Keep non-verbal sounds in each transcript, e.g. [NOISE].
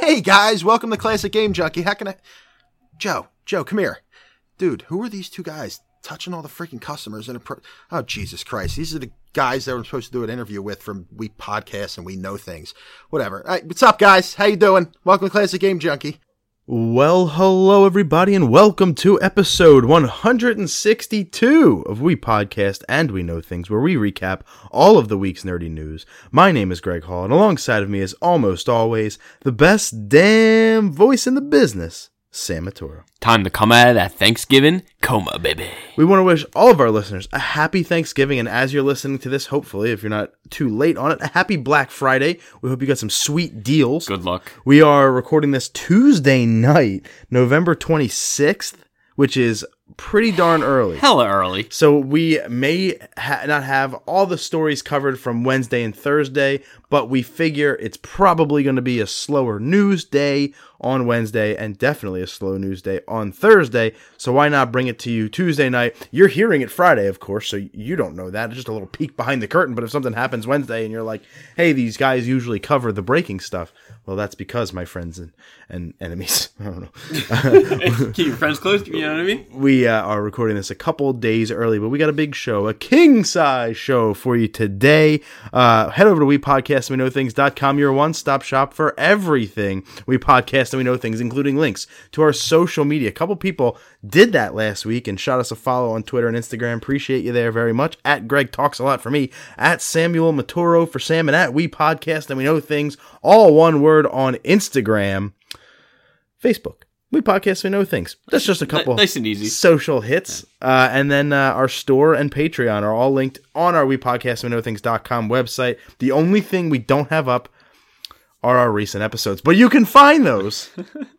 Hey guys, welcome to Classic Game Junkie. How can I? Joe, Joe, come here, dude. Who are these two guys touching all the freaking customers? And pro- oh Jesus Christ, these are the guys that I'm supposed to do an interview with from We Podcast and We Know Things. Whatever. All right, what's up, guys? How you doing? Welcome to Classic Game Junkie. Well, hello everybody, and welcome to episode 162 of We Podcast and We Know Things, where we recap all of the week's nerdy news. My name is Greg Hall, and alongside of me is almost always the best damn voice in the business, Sam. Time to come out of that Thanksgiving coma, baby. We want to wish all of our listeners a happy Thanksgiving, and as you're listening to this, hopefully, if you're not too late on it, a happy Black Friday. We hope you got some sweet deals. Good luck. We are recording this Tuesday night, November 26th, which is pretty darn early. Hella early. So we may ha- not have all the stories covered from Wednesday and Thursday, but we figure it's probably going to be a slower news day on Wednesday and definitely a slow news day on Thursday. So why not bring it to you Tuesday night? You're hearing it Friday, of course, so you don't know that. It's just a little peek behind the curtain. But if something happens Wednesday and you're like, hey, these guys usually cover the breaking stuff, well, that's because my friends and, and enemies, [LAUGHS] I don't know. [LAUGHS] Keep your friends close. You know what I mean? We uh, are recording this a couple days early, but we got a big show, a king size show for you today. Uh, head over to We Podcast and We Know Things.com, your one stop shop for everything We Podcast and We Know Things, including links to our social media. A couple people did that last week and shot us a follow on Twitter and Instagram. Appreciate you there very much. At Greg Talks a Lot for me, at Samuel Matoro for Sam, and at We Podcast and We Know Things, all one word on Instagram, Facebook. We podcast, we know things. That's just a couple Nice and easy. social hits. Uh, and then uh, our store and Patreon are all linked on our We Podcast We Know Things.com website. The only thing we don't have up are our recent episodes, but you can find those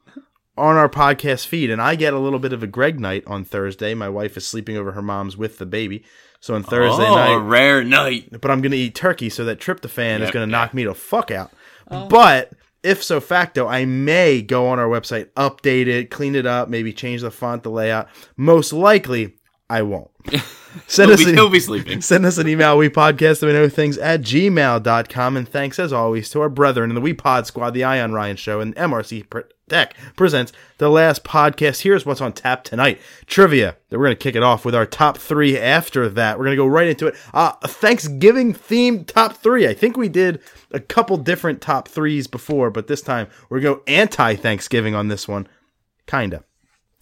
[LAUGHS] on our podcast feed. And I get a little bit of a Greg night on Thursday. My wife is sleeping over her mom's with the baby. So on Thursday oh, night, a rare night. but I'm going to eat turkey, so that tryptophan is going to yeah. knock me the fuck out. Oh. But if so facto, I may go on our website, update it, clean it up, maybe change the font, the layout. Most likely, I won't. [LAUGHS] Send He'll us be, an, he'll be sleeping. Send us an email, we podcast we know things at gmail.com. And thanks as always to our brethren in the We Pod Squad, the Ion Ryan Show, and MRC Tech presents the last podcast. Here's what's on tap tonight trivia. We're going to kick it off with our top three after that. We're going to go right into it. Uh, a Thanksgiving themed top three. I think we did a couple different top threes before, but this time we're going to go anti Thanksgiving on this one. Kinda.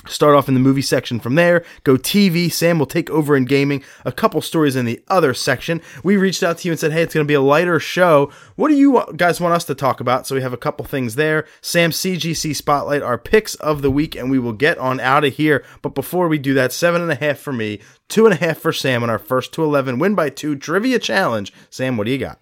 Start off in the movie section from there. Go TV. Sam will take over in gaming. A couple stories in the other section. We reached out to you and said, hey, it's going to be a lighter show. What do you guys want us to talk about? So we have a couple things there. Sam CGC Spotlight, our picks of the week, and we will get on out of here. But before we do that, seven and a half for me, two and a half for Sam on our first to 11 win by two trivia challenge. Sam, what do you got?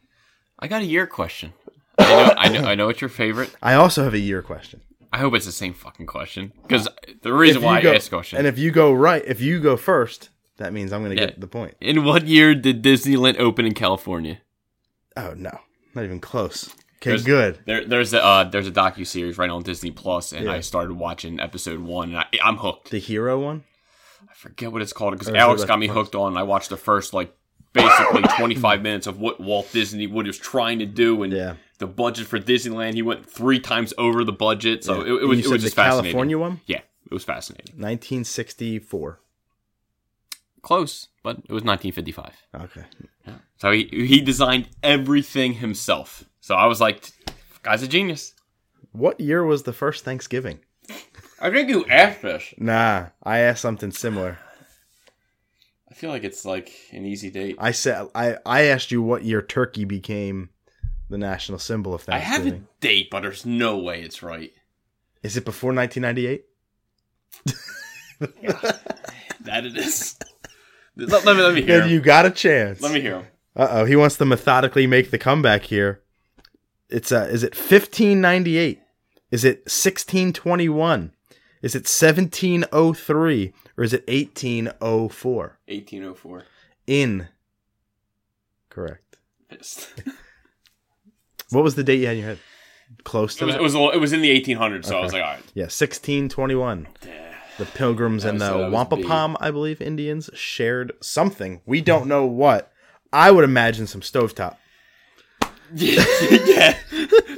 I got a year question. I know, I know, I know it's your favorite. I also have a year question. I hope it's the same fucking question because the reason why go- I asked question. And if you go right, if you go first, that means I'm going to Yeah. get the point. in what year did Disneyland open in California? Oh no, not even close. Okay, There's- good. There, there's a uh, there's a docu series right on Disney Plus, and Yeah. I started watching episode one, and I, I'm hooked. The hero one. I forget what it's called because Or is it Alex got me hooked on. I watched the first like basically [COUGHS] 25 minutes of what Walt Disney what he was trying to do, and Yeah. The budget for Disneyland. He went three times over the budget, so Yeah. it, it was it was the just fascinating. California one, Yeah, it was fascinating. 1964. Close, but it was 1955. Okay. So he he designed everything himself. So I was like, guy's a genius. What year was the first Thanksgiving? I think you asked this. Nah, I asked something similar. I feel like it's like an easy date. I said I I asked you what year turkey became the national symbol of that. I have a date, but there's no way it's right. Is it before 1998? [LAUGHS] That it is. let, let me let me hear. Then you got a chance. Let me hear him. Uh oh, he wants to methodically make the comeback here. It's uh, is it 1598? Is it 1621? Is it 1703 or is it 1804? 1804. In. Correct. [LAUGHS] What was the date you had in your head? Close It to was, that? it was it was in the 1800s, so I was like, all right. yeah, 1621. Yeah. The Pilgrims and the Wampapom, I believe, Indians shared something. We don't know what. I would imagine some stovetop. yeah, [LAUGHS] yeah.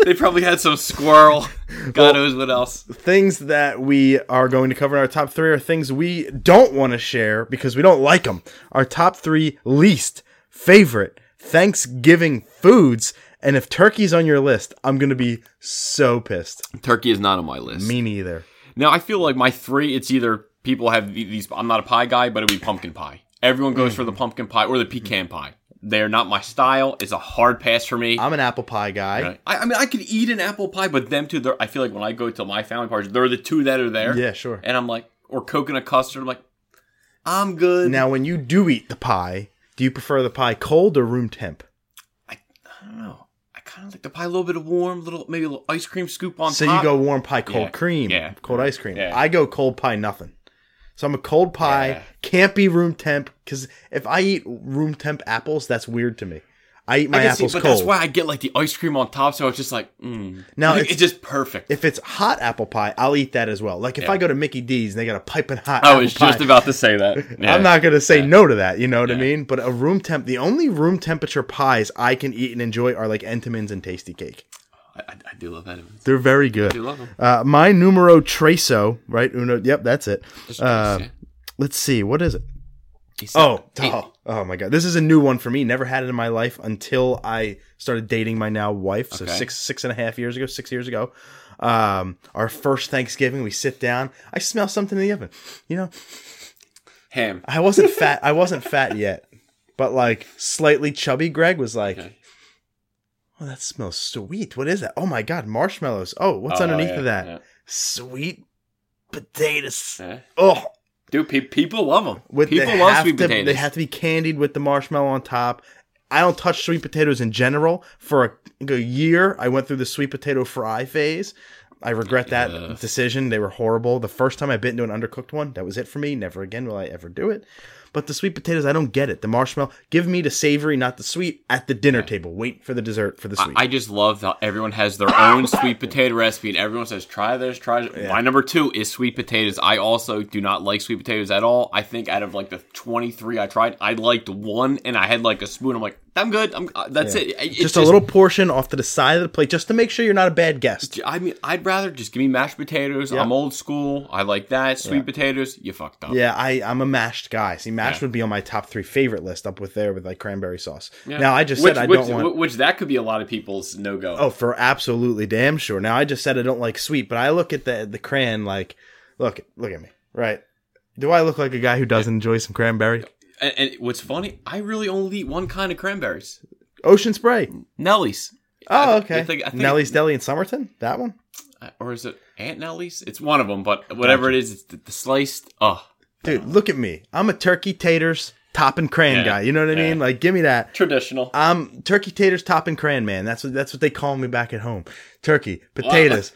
They probably had some squirrel. God knows what else. things that we are going to cover in our top three are things we don't want to share because we don't like them. Our top three least favorite Thanksgiving foods. And if turkey's on your list, I'm going to be so pissed. Turkey is not on my list. Me neither. Now I feel like my three. It's either people have these. I'm not a pie guy, but it'd be pumpkin pie. Everyone goes for the Mm-hmm. pumpkin pie or the pecan pie. They're not my style. It's a hard pass for me. I'm an apple pie guy. I, I mean, I could eat an apple pie, but them two, I feel like when I go to my family parties, they're the two that are there. Yeah, sure. And I'm like, or coconut custard. I'm like, I'm good. Now, when you do eat the pie, do you prefer the pie cold or room temp? I don't know. I kind of like the pie a little bit of warm, little maybe a little ice cream scoop on So top. you go warm pie, cold Yeah, cream, yeah. cold ice cream. Yeah. I go cold pie, nothing. So I'm a cold pie, Yeah. can't be room temp because if I eat room temp apples, that's weird to me. I eat my I can see, but cold. that's why I get like the ice cream on top. So it's just like, mm. Now, it's- it's, just perfect. if it's hot apple pie, I'll eat that as well. Like if Yeah. I go to Mickey D's and they got a piping hot I was pie, just about to say that. [LAUGHS] Yeah. I'm not gonna say no to that. You know what I mean? But a room temp, the only room temperature pies I can eat and enjoy are like Entenmann's and Tastykake. I, I, do love Edmonds. They're very good. I do love them. Uh, my numero treso, right? Uno, yep, that's it. Uh, yeah. let's see, what is it? He Oh, Hey, oh, oh my god! This is a new one for me. Never had it in my life until I started dating my now wife. So Okay. six, six and a half years ago, six years ago. Um, our first Thanksgiving, we sit down. I smell something in the oven. You know, ham. I wasn't fat. I wasn't fat yet, but like slightly chubby. Greg was like, Okay. "Oh, that smells sweet. What is that? Oh my god, marshmallows. Oh, what's Oh, underneath yeah, of that? yeah, Sweet potatoes. yeah. Oh, Dude, pe- people love them. with people love sweet to, potatoes. They have to be candied with the marshmallow on top. I don't touch sweet potatoes in general. For a, a year, I went through the sweet potato fry phase. I regret that Ugh. decision. They were horrible. The first time I bit into an undercooked one, that was it for me. Never again will I ever do it. But the sweet potatoes, I don't get it. The marshmallow, give me the savory, not the sweet, at the dinner table. Wait for the dessert for the sweet. I just love that everyone has their own sweet potato recipe, and everyone says, "Try this, try this." My number two is sweet potatoes. I also do not like sweet potatoes at all. I think out of like the twenty three I tried, I liked one, and I had like a spoon. I'm like, I'm good. I'm uh, that's it. It's just, a little portion off to the side of the plate, just to make sure you're not a bad guest. I mean, I'd rather just give me mashed potatoes. I'm old school. I like that. Sweet potatoes, you fucked up. Yeah, I, I'm a mashed guy. See, mashed Yeah. would be on my top three favorite list, up with there with like cranberry sauce. Yeah. Now I just which, said I which, don't want. which that could be a lot of people's no go. Oh, for absolutely damn sure. Now I just said I don't like sweet, but I look at the the cran like, look, look at me, right? Do I look like a guy who doesn't enjoy some cranberry? And, and what's funny, I really only eat one kind of cranberries. Ocean spray. Nellie's. Oh, okay. I think- I think- Nellie's Deli in Somerton. That one. Uh, or is it Aunt Nellie's? It's one of them, but whatever it is, it's the, the sliced. Oh, Dude, look at me. I'm a turkey taters topping cran Yeah, guy. You know what I yeah. mean? Like, give me that. traditional. I'm turkey taters topping cran man. That's what that's what they call me back at home. Turkey, [LAUGHS] potatoes,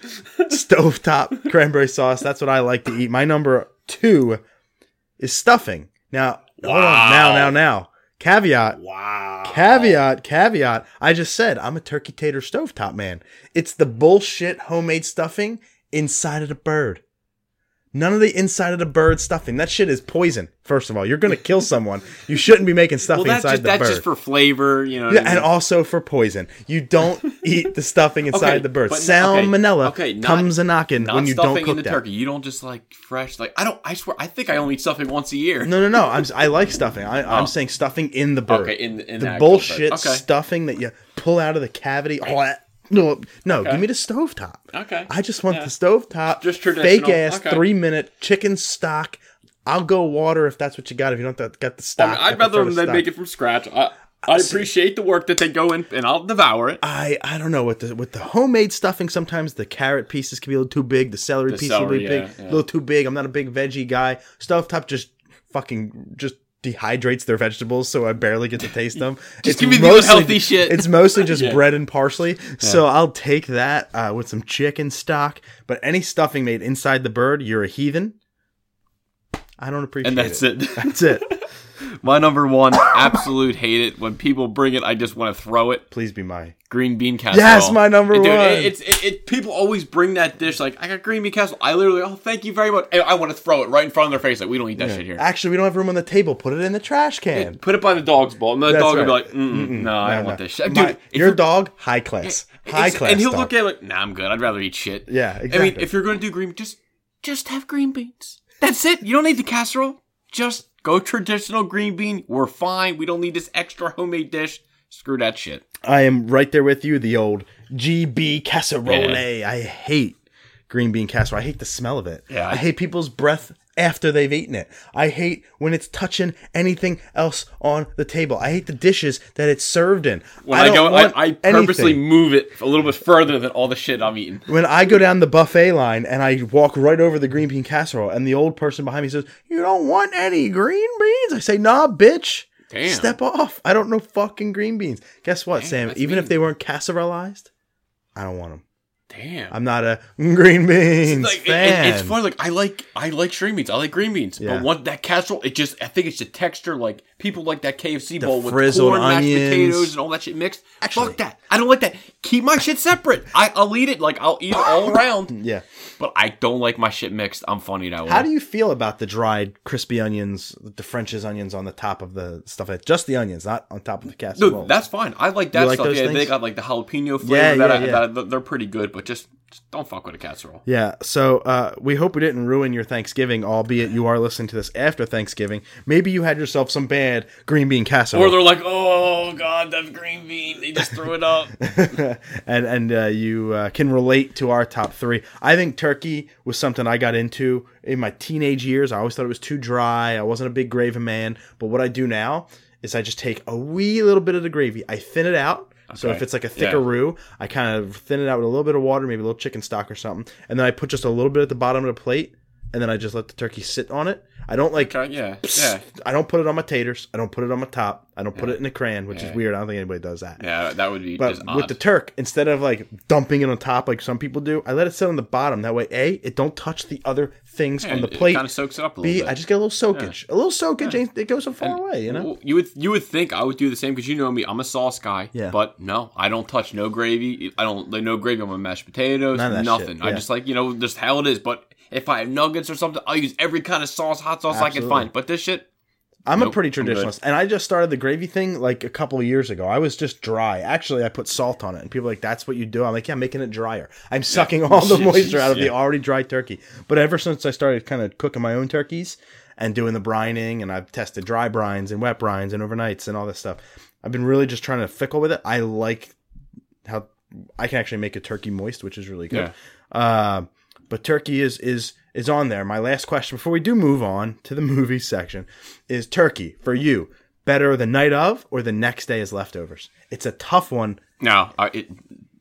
stovetop, cranberry sauce. That's what I like to eat. My number two is stuffing. Now, hold on. Now, Wow. now, now. Caveat. Wow. Caveat, caveat. I just said I'm a turkey tater stovetop man. It's the bullshit homemade stuffing inside of the bird. None of the inside of the bird stuffing. That shit is poison. First of all, you're gonna kill someone. You shouldn't be making stuffing that's inside just the that's bird. just for flavor, you know. Yeah, and also for poison. You don't [LAUGHS] eat the stuffing inside Okay, the bird. but- Salmonella okay, not- comes a knocking when you don't in cook the that. turkey. You don't just like fresh. Like I don't. I swear. I think I only eat stuffing once a year. No, no, no. I'm I like stuffing. I, I'm Oh. saying stuffing in the bird. Okay, in, in the bullshit. Okay. stuffing that you pull out of the cavity. Oh, that- no, no. Okay. Give me the stovetop. Okay. I just want Yeah. the stovetop. Just traditional. fake ass Okay. three minute chicken stock. I'll go water if that's what you got. If you don't got the stock, I I'd rather them make it from scratch. I, I appreciate the work that they go in, and I'll devour it. I I don't know with the with the homemade stuffing. Sometimes the carrot pieces can be a little too big. The celery The piece will be celery, big, yeah, yeah. a little too big. I'm not a big veggie guy. Stovetop just fucking just dehydrates their vegetables, so I barely get to taste them. [LAUGHS] Just give me the unhealthy shit. It's mostly just [LAUGHS] Yeah. bread and parsley. So I'll take that uh, with some chicken stock. But any stuffing made inside the bird, you're a heathen. I don't appreciate it. And that's it. it. That's it. [LAUGHS] My number one, absolute hate it. When people bring it, I just want to throw it. Please be my. Green bean casserole. Yes, my number Dude, one. It, it's it, it, people always bring that dish like I got green bean casserole. I literally, oh, thank you very much. And I want to throw it right in front of their face. Like we don't eat that shit here. Actually, we don't have room on the table. Put it in the trash can. Put it by the dog's bowl, and the That's dog will be like, Mm-mm, "No, I don't want this shit." Dude, My- your dog, high class, eh, eh, high class. And he'll dog. look at it like, nah, I'm good. I'd rather eat shit. Yeah, I mean, exactly. if you're going to do green, just just have green beans. That's it. You don't need the casserole. Just go traditional green bean. We're fine. We don't need this extra homemade dish. Screw that shit. I am right there with you. The old GB casserole. I hate green bean casserole. I hate the smell of it. Yeah. I hate people's breath after they've eaten it. I hate when it's touching anything else on the table. I hate the dishes that it's served in. When I, don't go, I, I purposely anything. move it a little bit further than all the shit I'm eating. When I go down the buffet line and I walk right over the green bean casserole, and the old person behind me says, "You don't want any green beans?" I say, "Nah, bitch." Damn. Step off. I don't know fucking green beans. Guess what, Sam? that's Even if they weren't casserolized, I don't want them. Damn. I'm not a green beans like it- fan. it- it's funny. Like I like I like string beans. I like green beans. Yeah. But one that casserole, it just I think it's the texture. Like people like that KFC bowl with corn, mashed potatoes, and all that shit mixed. Actually- Fuck that. I don't like that. Keep my shit separate. I, I'll eat it. Like I'll eat it all [LAUGHS] around. Yeah. But I don't like my shit mixed. I'm funny that way. How do you feel about the dried crispy onions, the French's onions on the top of the stuff? Just the onions, not on top of the casserole. No, that's fine. I like that You like stuff. those yeah, they got like the jalapeno flavor. Yeah, that, yeah, I, yeah. that they're pretty good. But just, just don't fuck with a casserole. Yeah, so uh, we hope we didn't ruin your Thanksgiving, albeit you are listening to this after Thanksgiving. Maybe you had yourself some bad green bean casserole. Or they're like, oh god, that's green bean. They just threw it up. [LAUGHS] and and uh, you uh, can relate to our top three. I think turkey was something I got into in my teenage years. I always thought it was too dry. I wasn't a big gravy man. But what I do now is I just take a wee little bit of the gravy, I thin it out. So if it's like a thicker Yeah. roux, I kind of thin it out with a little bit of water, maybe a little chicken stock or something, and then I put just a little bit at the bottom of the plate, and then I just let the turkey sit on it. I don't like Okay, yeah, yeah, I don't put it on my taters. I don't put it on my top. I don't put it in the crayon, which Yeah. is weird. I don't think anybody does that. yeah. That would be But with the Turk, instead of like dumping it on top like some people do, I let it sit on the bottom. That way, A, it don't touch the other things on the plate. kind of soaks it up a little B, bit. I just get a little soakage. A little soakage, ain't it goes so far away, you know? Well, you would you would think I would do the same because you know me. I'm a sauce guy. Yeah. But no, I don't touch no gravy. I don't like no gravy on my mashed potatoes. None nothing. I just like you know just how it is. But if I have nuggets or something, I'll use every kind of sauce, hot sauce I can find. But this shit, I'm a pretty traditionalist, and I just started the gravy thing like a couple of years ago. I was just dry. Actually, I put salt on it, and people are like, "That's what you do." I'm like, "Yeah, I'm making it drier. I'm sucking all the [LAUGHS] moisture out of the already dry turkey." But ever since I started kind of cooking my own turkeys and doing the brining, and I've tested dry brines and wet brines and overnights and all this stuff, I've been really just trying to fickle with it. I like how I can actually make a turkey moist, which is really good. Uh, but turkey is is is on there. My last question before we do move on to the [LAUGHS] movie section is turkey for you better the night of or the next day as leftovers? It's a tough one. no, I, it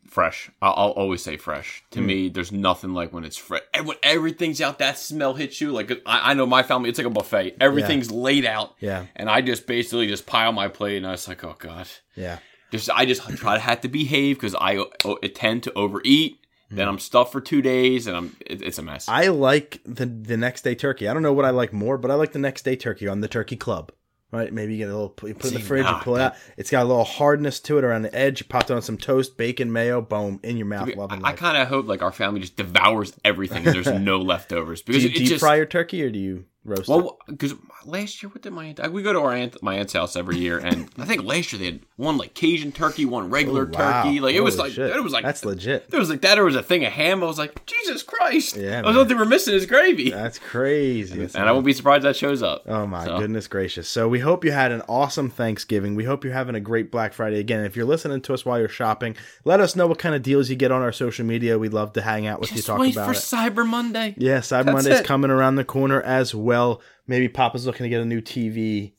fresh. I'll, I'll always say fresh. Hmm. To me, there's nothing like when it's fresh. When everything's out, that smell hits you. Like I, I know my family, it's like a buffet. Everything's laid out. Yeah. And I just basically just pile my plate, and I was like, oh god. Yeah. Just I just try to have to behave because I uh, tend to overeat. Then I'm stuffed for two days, and I'm it, it's a mess. Hmm. I like the the next day turkey. I don't know what I like more, but I like the next day turkey on the turkey club. Right? Maybe you get a little you put it in the fridge, you nah, pull it out. It's got a little hardness to it around the edge. You pop it on some toast, bacon, mayo, boom, in your mouth. Loving I, I kind of hope like our family just devours everything and there's [LAUGHS] no leftovers because Do you deep just fry your turkey or do you roast well because last year what did my aunt we go to our aunt my aunt's house every year and I think last year they had one like Cajun turkey one regular Oh, Wow. turkey like it was like shit. it was like that's legit. There was like that. There was a thing of ham. I was like, Jesus Christ! Yeah, I was man. what they were missing is gravy, That's crazy. and I won't be surprised that shows up. Oh my So, goodness gracious. So we hope you had an awesome Thanksgiving. We hope you're having a great Black Friday. Again, if you're listening to us while you're shopping, let us know what kind of deals you get on our social media. We'd love to hang out with Just you, talk wait about for it. Cyber Monday. Yeah, Cyber That's Monday's it. coming around the corner as well. Maybe Papa's looking to get a new TV.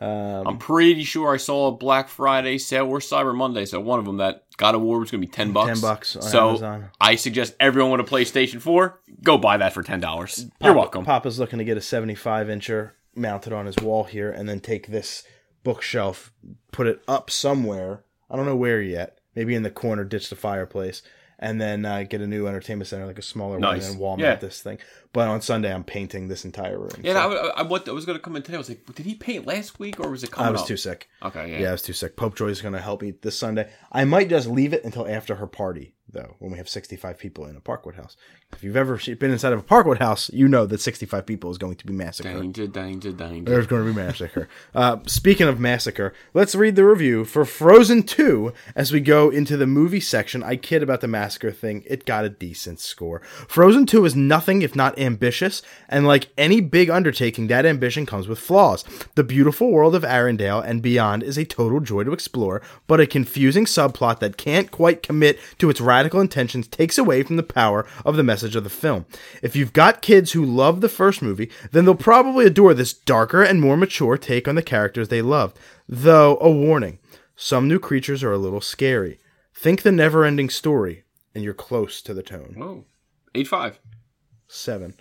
Um, I'm pretty sure I saw a Black Friday sale or Cyber Monday. So one of them that God of War was going to be ten bucks. 10 bucks on so Amazon. I suggest everyone with a PlayStation Four go buy that for ten dollars. You're welcome. Papa's looking to get a 75 incher mounted on his wall here, and then take this bookshelf, put it up somewhere. I don't know where yet. Maybe in the corner, ditch the fireplace, and then uh, get a new entertainment center, like a smaller Nice. one, and wall Yeah. mount this thing. But on Sunday, I'm painting this entire room. Yeah, so- I, I, I, was going to come in today. I was like, did he paint last week or was it coming I was up? too sick. Okay, yeah. Yeah, I was too sick. Pope Joy's going to help me this Sunday. I might just leave it until after her party, though, when we have 65 people in a Parkwood house. If you've ever been inside of a Parkwood house, you know that 65 people is going to be massacred. Danger, danger, danger. There's going to be massacre. Uh, speaking of massacre, let's read the review for Frozen 2 as we go into the movie section. I kid about the massacre thing. It got a decent score. Frozen 2 is nothing if not ambitious, and like any big undertaking, that ambition comes with flaws. The beautiful world of Arendelle and beyond is a total joy to explore, but a confusing subplot that can't quite commit to its radical intentions takes away from the power of the message of the film. If you've got kids who love the first movie, then they'll probably adore this darker and more mature take on the characters they loved. Though, a warning some new creatures are a little scary. Think the never ending story, and you're close to the tone. Oh, eight five. Seven.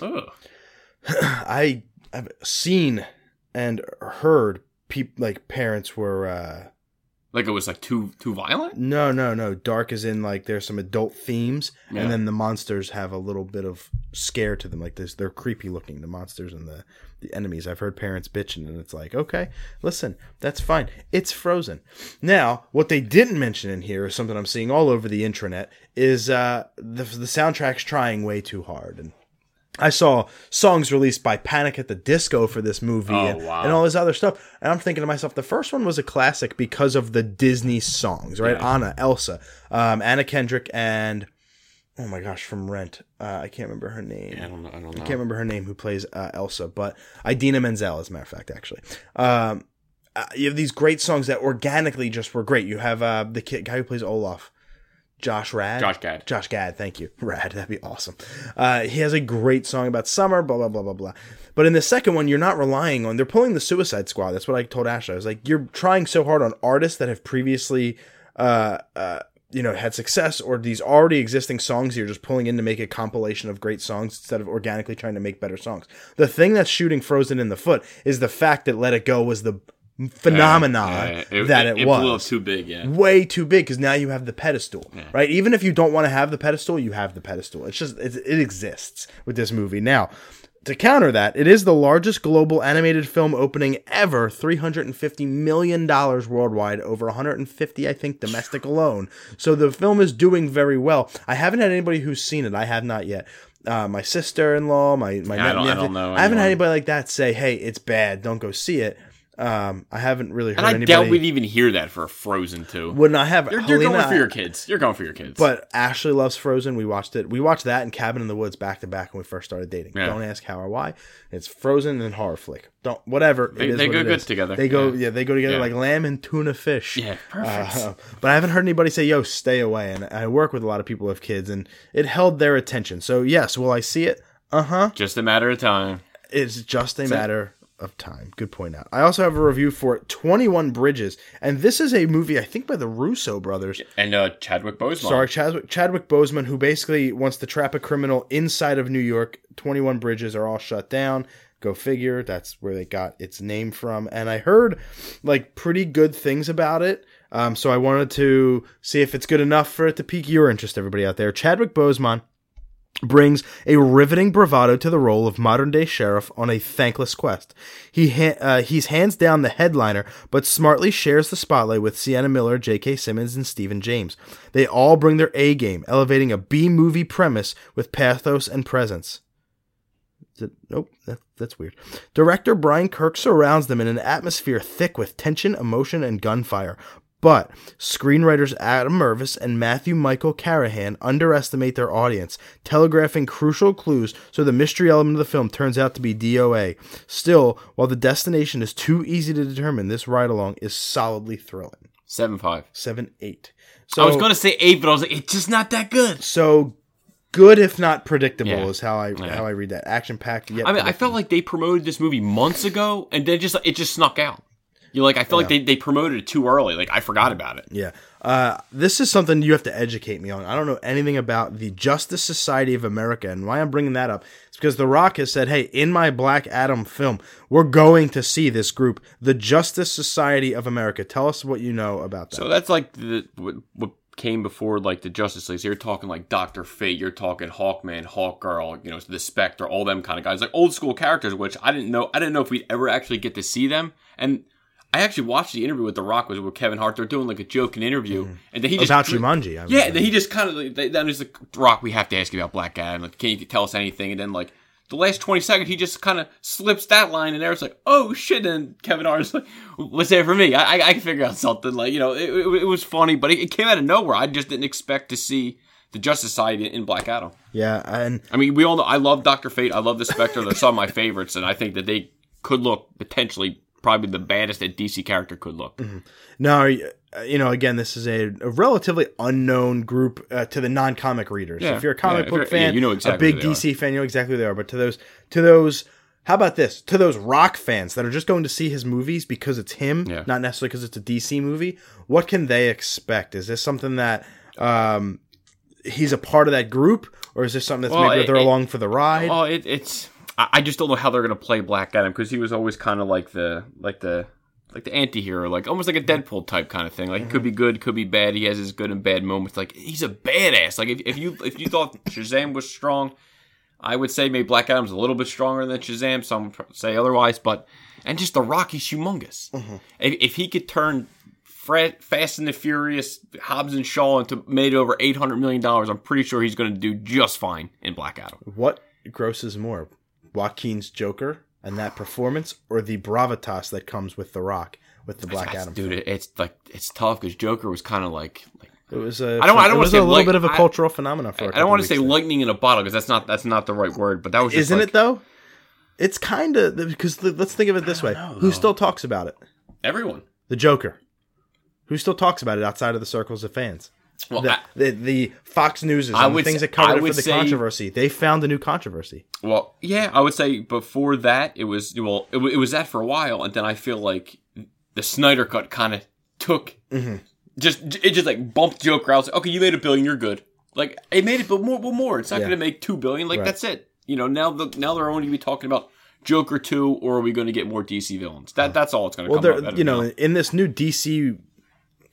Oh, [CLEARS THROAT] I have seen and heard peop like parents were uh like it was like too too violent. no no no. Dark is in like there's some adult themes Yeah. and then the monsters have a little bit of scare to them. Like this they're creepy looking the monsters and the the enemies. I've heard parents bitching and it's like okay listen that's fine. It's frozen. Now what they didn't mention in here is something i'm seeing all over the intranet is uh the, the soundtrack's trying way too hard and I saw songs released by Panic at the Disco for this movie Oh, and, wow. and all this other stuff. And I'm thinking to myself, the first one was a classic because of the Disney songs, right? Yeah. Anna, Elsa, um, Anna Kendrick, and oh my gosh, from Rent. Uh, I can't remember her name. I don't know. I don't know. I can't remember her name who plays uh, Elsa, but Idina Menzel, as a matter of fact, actually. Um, uh, you have these great songs that organically just were great. You have uh, the kid, guy who plays Olaf, Josh Rad. Josh Gad. Josh Gad, thank you. [LAUGHS] Rad, that'd be awesome. Uh, he has a great song about summer, blah, blah, blah, blah, blah. But in the second one, you're not relying on, they're pulling the Suicide Squad. That's what I told Ashley. I was like, you're trying so hard on artists that have previously, uh, uh, you know, had success or these already existing songs you're just pulling in to make a compilation of great songs instead of organically trying to make better songs. The thing that's shooting Frozen in the foot is the fact that Let It Go was the phenomenon Yeah, that it, it was blew up too big. Yeah. way too big because now you have the pedestal, right? Even if you don't want to have the pedestal, you have the pedestal. It's just it, it exists with this movie. Now, to counter that, it is the largest global animated film opening ever, three hundred and fifty million dollars worldwide, over one hundred and fifty, I think, domestic alone. So the film is doing very well. I haven't had anybody who's seen it. I have not yet. Uh, my sister-in-law, my my Yeah, I don't- I don't know I haven't had anybody like that say, "Hey, it's bad. Don't go see it." Um, I haven't really heard And I anybody. doubt we'd even hear that for Frozen two. Wouldn't I have? You're, you're going for your kids. You're going for your kids. But Ashley loves Frozen. We watched it. We watched that and Cabin in the Woods back to back when we first started dating. Yeah. Don't ask how or why. It's Frozen and horror flick. Don't whatever. They- it is they what go good together. They go Yeah. yeah. They go together Yeah. like lamb and tuna fish. yeah, perfect. Uh, [LAUGHS] but I haven't heard anybody say, "Yo, stay away." And I work with a lot of people with kids, and it held their attention. So yes, will I see it? Uh huh. Just a matter of time. It's just a matter of time. Good point out. I also have a review for Twenty One Bridges, and this is a movie I think by the Russo brothers. And uh, Chadwick Boseman. Sorry, Chadwick, Chadwick Boseman, who basically wants to trap a criminal inside of New York. 21 bridges are all shut down. Go figure. That's where they got its name from. And I heard like pretty good things about it. Um, so I wanted to see if it's good enough for it to pique your interest, everybody out there. Chadwick Boseman brings a riveting bravado to the role of modern day sheriff on a thankless quest. He ha- uh, he's hands down the headliner, but smartly shares the spotlight with Sienna Miller, J.K. Simmons, and Stephan James. They all bring their A game, elevating a B movie premise with pathos and presence. It- nope, that, that's weird. Director Brian Kirk surrounds them in an atmosphere thick with tension, emotion, and gunfire. But screenwriters Adam Mervis and Matthew Michael Carnahan underestimate their audience, telegraphing crucial clues so the mystery element of the film turns out to be DOA. Still, while the destination is too easy to determine, this ride along is solidly thrilling. Seven five. 7 8. So, I was going to say eight, but I was like, it's just not that good. so good if not predictable Yeah. is how I how I read that. Action packed yet I mean, I felt like they promoted this movie months ago, and then just it just snuck out. You like I feel like they, they promoted it too early. Like I forgot about it. Yeah. Uh, this is something you have to educate me on. I don't know anything about the Justice Society of America. And why I'm bringing that up is because The Rock has said, hey, in my Black Adam film, we're going to see this group, the Justice Society of America. Tell us what you know about that. So that's like the what, what came before like the Justice League. So you're talking like Doctor Fate, you're talking Hawkman, Hawkgirl, you know, the Spectre, all them kind of guys, like old school characters, which I didn't know. I didn't know if we'd ever actually get to see them. And I actually watched the interview with The Rock was with Kevin Hart. They're doing like a joking interview, mm-hmm. and then he oh, just About Jumanji. I yeah, mean. then he just kind of then there's like Rock. We have to ask you about Black Adam. Like, can you tell us anything? And then like the last twenty seconds, he just kind of slips that line, and there's like, oh shit. And Kevin Hart's like, what's there for me? I, I I can figure out something. Like you know, it, it, it was funny, but it, it came out of nowhere. I just didn't expect to see the Justice Society in Black Adam. yeah, and I mean, we all know I love Doctor Fate. I love the Spectre. They're some of my favorites, and I think that they could look potentially probably the baddest that DC character could look. No, uh, you know, again, this is a, a relatively unknown group uh, to the non-comic readers. Yeah. If you're a comic Yeah, book you're- yeah, fan, you know exactly a big DC fan, you know exactly who they are. But to those, to those, how about this? To those rock fans that are just going to see his movies because it's him, not necessarily because it's a DC movie. What can they expect? Is this something that um, he's a part of that group, or is this something that's Well, maybe it- they're it- along for the ride? Well, it, it's I, I just don't know how they're gonna play Black Adam because he was always kind of like the like the like the anti-hero, like almost like a Deadpool type kind of thing. Like he could be good, could be bad. He has his good and bad moments. Like he's a badass. Like if, if you if you thought [LAUGHS] Shazam was strong, I would say maybe Black Adam's a little bit stronger than Shazam. Some say otherwise, but and just the Rock, he's humongous. Mm-hmm. If, if he could turn Fra- Fast and the Furious, Hobbs and Shaw into made over eight hundred million dollars, I'm pretty sure he's going to do just fine in Black Adam. what grosses more, Joaquin's Joker and that performance, or the bravitas that comes with The Rock with the Black That's- Adam? dude. it- It's like it's tough because Joker was kind of like, like It was a. I don't- I don't it wanna was say a little like- bit of a cultural phenomenon for. I I don't want to say lightning in a bottle because that's not that's not the right word, but that was just Isn't like, it though? It's kind of because let's think of it this way: who still talks about it? everyone. The Joker. Who still talks about it outside of the circles of fans? Well, The I- the, the Fox News and would things that covered for the say- controversy. They found a new controversy. well, yeah, I would say before that it was well, it, it was that for a while, and then I feel like the Snyder cut kind of took Mm-hmm. just it just like bumped Joker out. It's like, okay, you made a billion, you're good. Like it made it, but more, but more. It's not Yeah. going to make two billion. Like Right. that's it. You know, now the now they're only going to be talking about Joker two, or are we going to get more DC villains? That that's all it's going to Well, come up. there, at you know, now. in this new DC,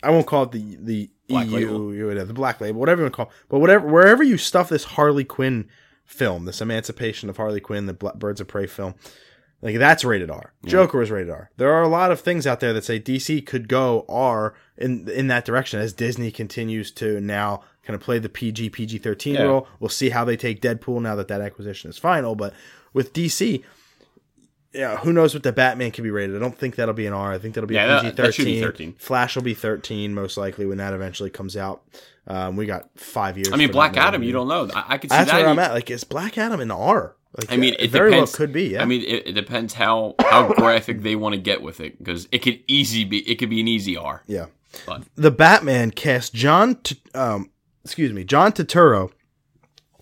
I won't call it the the Black EU, label. you would have the black label, whatever you want to call, it. but whatever wherever you stuff this Harley Quinn film, this Emancipation of Harley Quinn, the Birds of Prey film, like that's rated R. Joker is rated R. There are a lot of things out there that say DC could go R in in that direction as Disney continues to now kind of play the PG PG thirteen Yeah. role. We'll see how they take Deadpool now that that acquisition is final, but with DC yeah, who knows what the Batman can be rated? I don't think that'll be an R. I think that'll be Yeah, PG that should be thirteen. 13. Flash will be thirteen most likely when that eventually comes out. Um, we got five years. I mean, Black Adam, movie. you don't know. I, I could see That's that. where I'm at. Like, is Black Adam an R? Like, I mean, uh, it very depends. well could be. Yeah. I mean, it, it depends how how [COUGHS] graphic they want to get with it because it could easy be it could be an easy R. yeah. But The Batman cast John, T- um, excuse me, John Turturro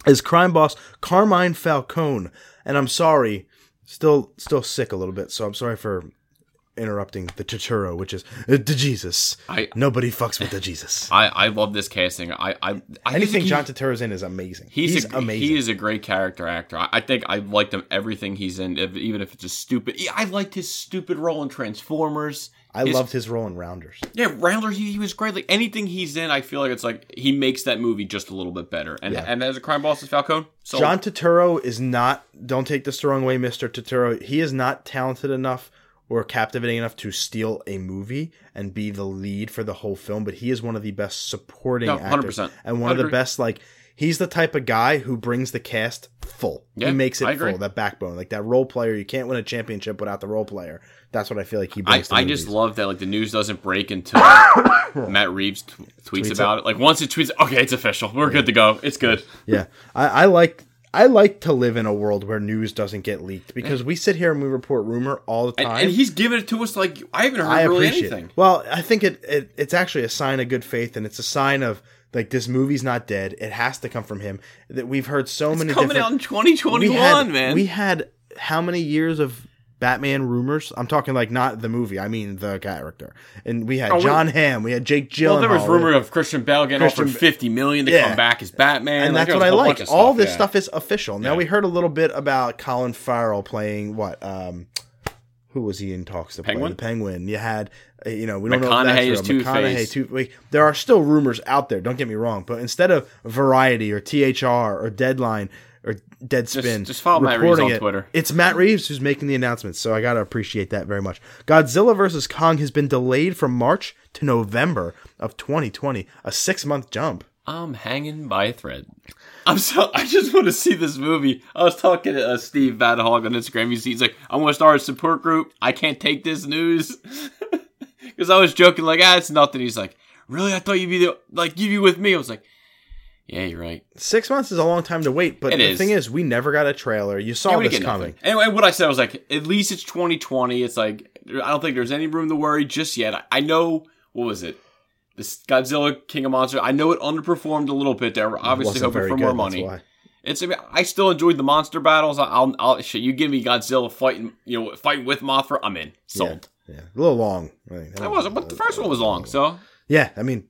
as crime boss Carmine Falcone, and I'm sorry, still still sick a little bit, so I'm sorry for interrupting the Turturro, which is uh, the Jesus. I Nobody fucks with the Jesus. [LAUGHS] I, I love this casting. I I, I Anything he- John Turturro's in is amazing. He's, He's, a, amazing. He is a great character actor. I, I think I liked him everything he's in, if, even if it's a stupid. I liked his stupid role in Transformers. I His- loved his role in Rounders. Yeah, Roundler. He, he was great. Like anything he's in, I feel like it's like he makes that movie just a little bit better. And Yeah. and as a crime boss, is Falcone. So John Turturro is not. Don't take this the wrong way, Mister Turturro. He is not talented enough or captivating enough to steal a movie and be the lead for the whole film. But he is one of the best supporting No, actors 100%. and one I of the best. Like he's the type of guy who brings the cast full. Yeah, he makes it I agree. full. That backbone, like that role player. You can't win a championship without the role player. That's what I feel like he I, brings. to I just love that like the news doesn't break until [COUGHS] Matt Reeves t- tweets, Tweets about it. Like once it tweets, okay, it's official. We're good to go. It's good. Yeah, I, I like I like to live in a world where news doesn't get leaked because we sit here and we report rumor all the And, time. and he's giving it to us like I haven't heard I really appreciate. anything. It. Well, I think it, it it's actually a sign of good faith, and it's a sign of like this movie's not dead. It has to come from him. That we've heard so many Coming different. out in 2021, we had, man. We had how many years of Batman rumors? I'm talking like not the movie. I mean the character. And we had Oh, we- John Hamm. We had Jake Gyllenhaal. well, there was rumor of Christian Bale getting Christian offered 50 million to Yeah. come back as Batman. and Like, that's what I was a whole like. bunch of All this yeah. stuff is official. Now Yeah. we heard a little bit about Colin Farrell playing what? Um, who was he in talks to Penguin? play? The Penguin. You had, uh, you know, we don't know if that's is real. McConaughey, two, like, there are still rumors out there. Don't get me wrong, but instead of Variety or THR or Deadline or Deadspin, just follow Matt Reeves on it, Twitter. It's Matt Reeves who's making the announcements, so I gotta appreciate that very much. Godzilla vs Kong has been delayed from March to November of 2020, a six month jump. I'm hanging by a thread. I'm so. I just want to see this movie. I was talking to uh, Steve Van Hog on Instagram. He's, he's like, "I want to start a support group. I can't take this news." [LAUGHS] Because I was joking, like, "Ah, it's nothing." He's like, "Really? I thought you'd be the like you'd be with me." I was like, "Yeah, you're right." Six months is a long time to wait, but It the is. thing is, we never got a trailer. You saw Yeah, this coming. nothing. Anyway, what I said was like, at least it's 2020. It's like I don't think there's any room to worry just yet. I, I know what was it, this Godzilla King of Monsters. I know it underperformed a little bit. There, We're obviously hoping for good, more money. It's. I, mean, I still enjoyed the monster battles. I'll, I'll shit. You give me Godzilla fighting, you know, fighting with Mothra. I'm in. Sold. Yeah, a little long. I mean, That wasn't, but the first one was long. So, Yeah, I mean,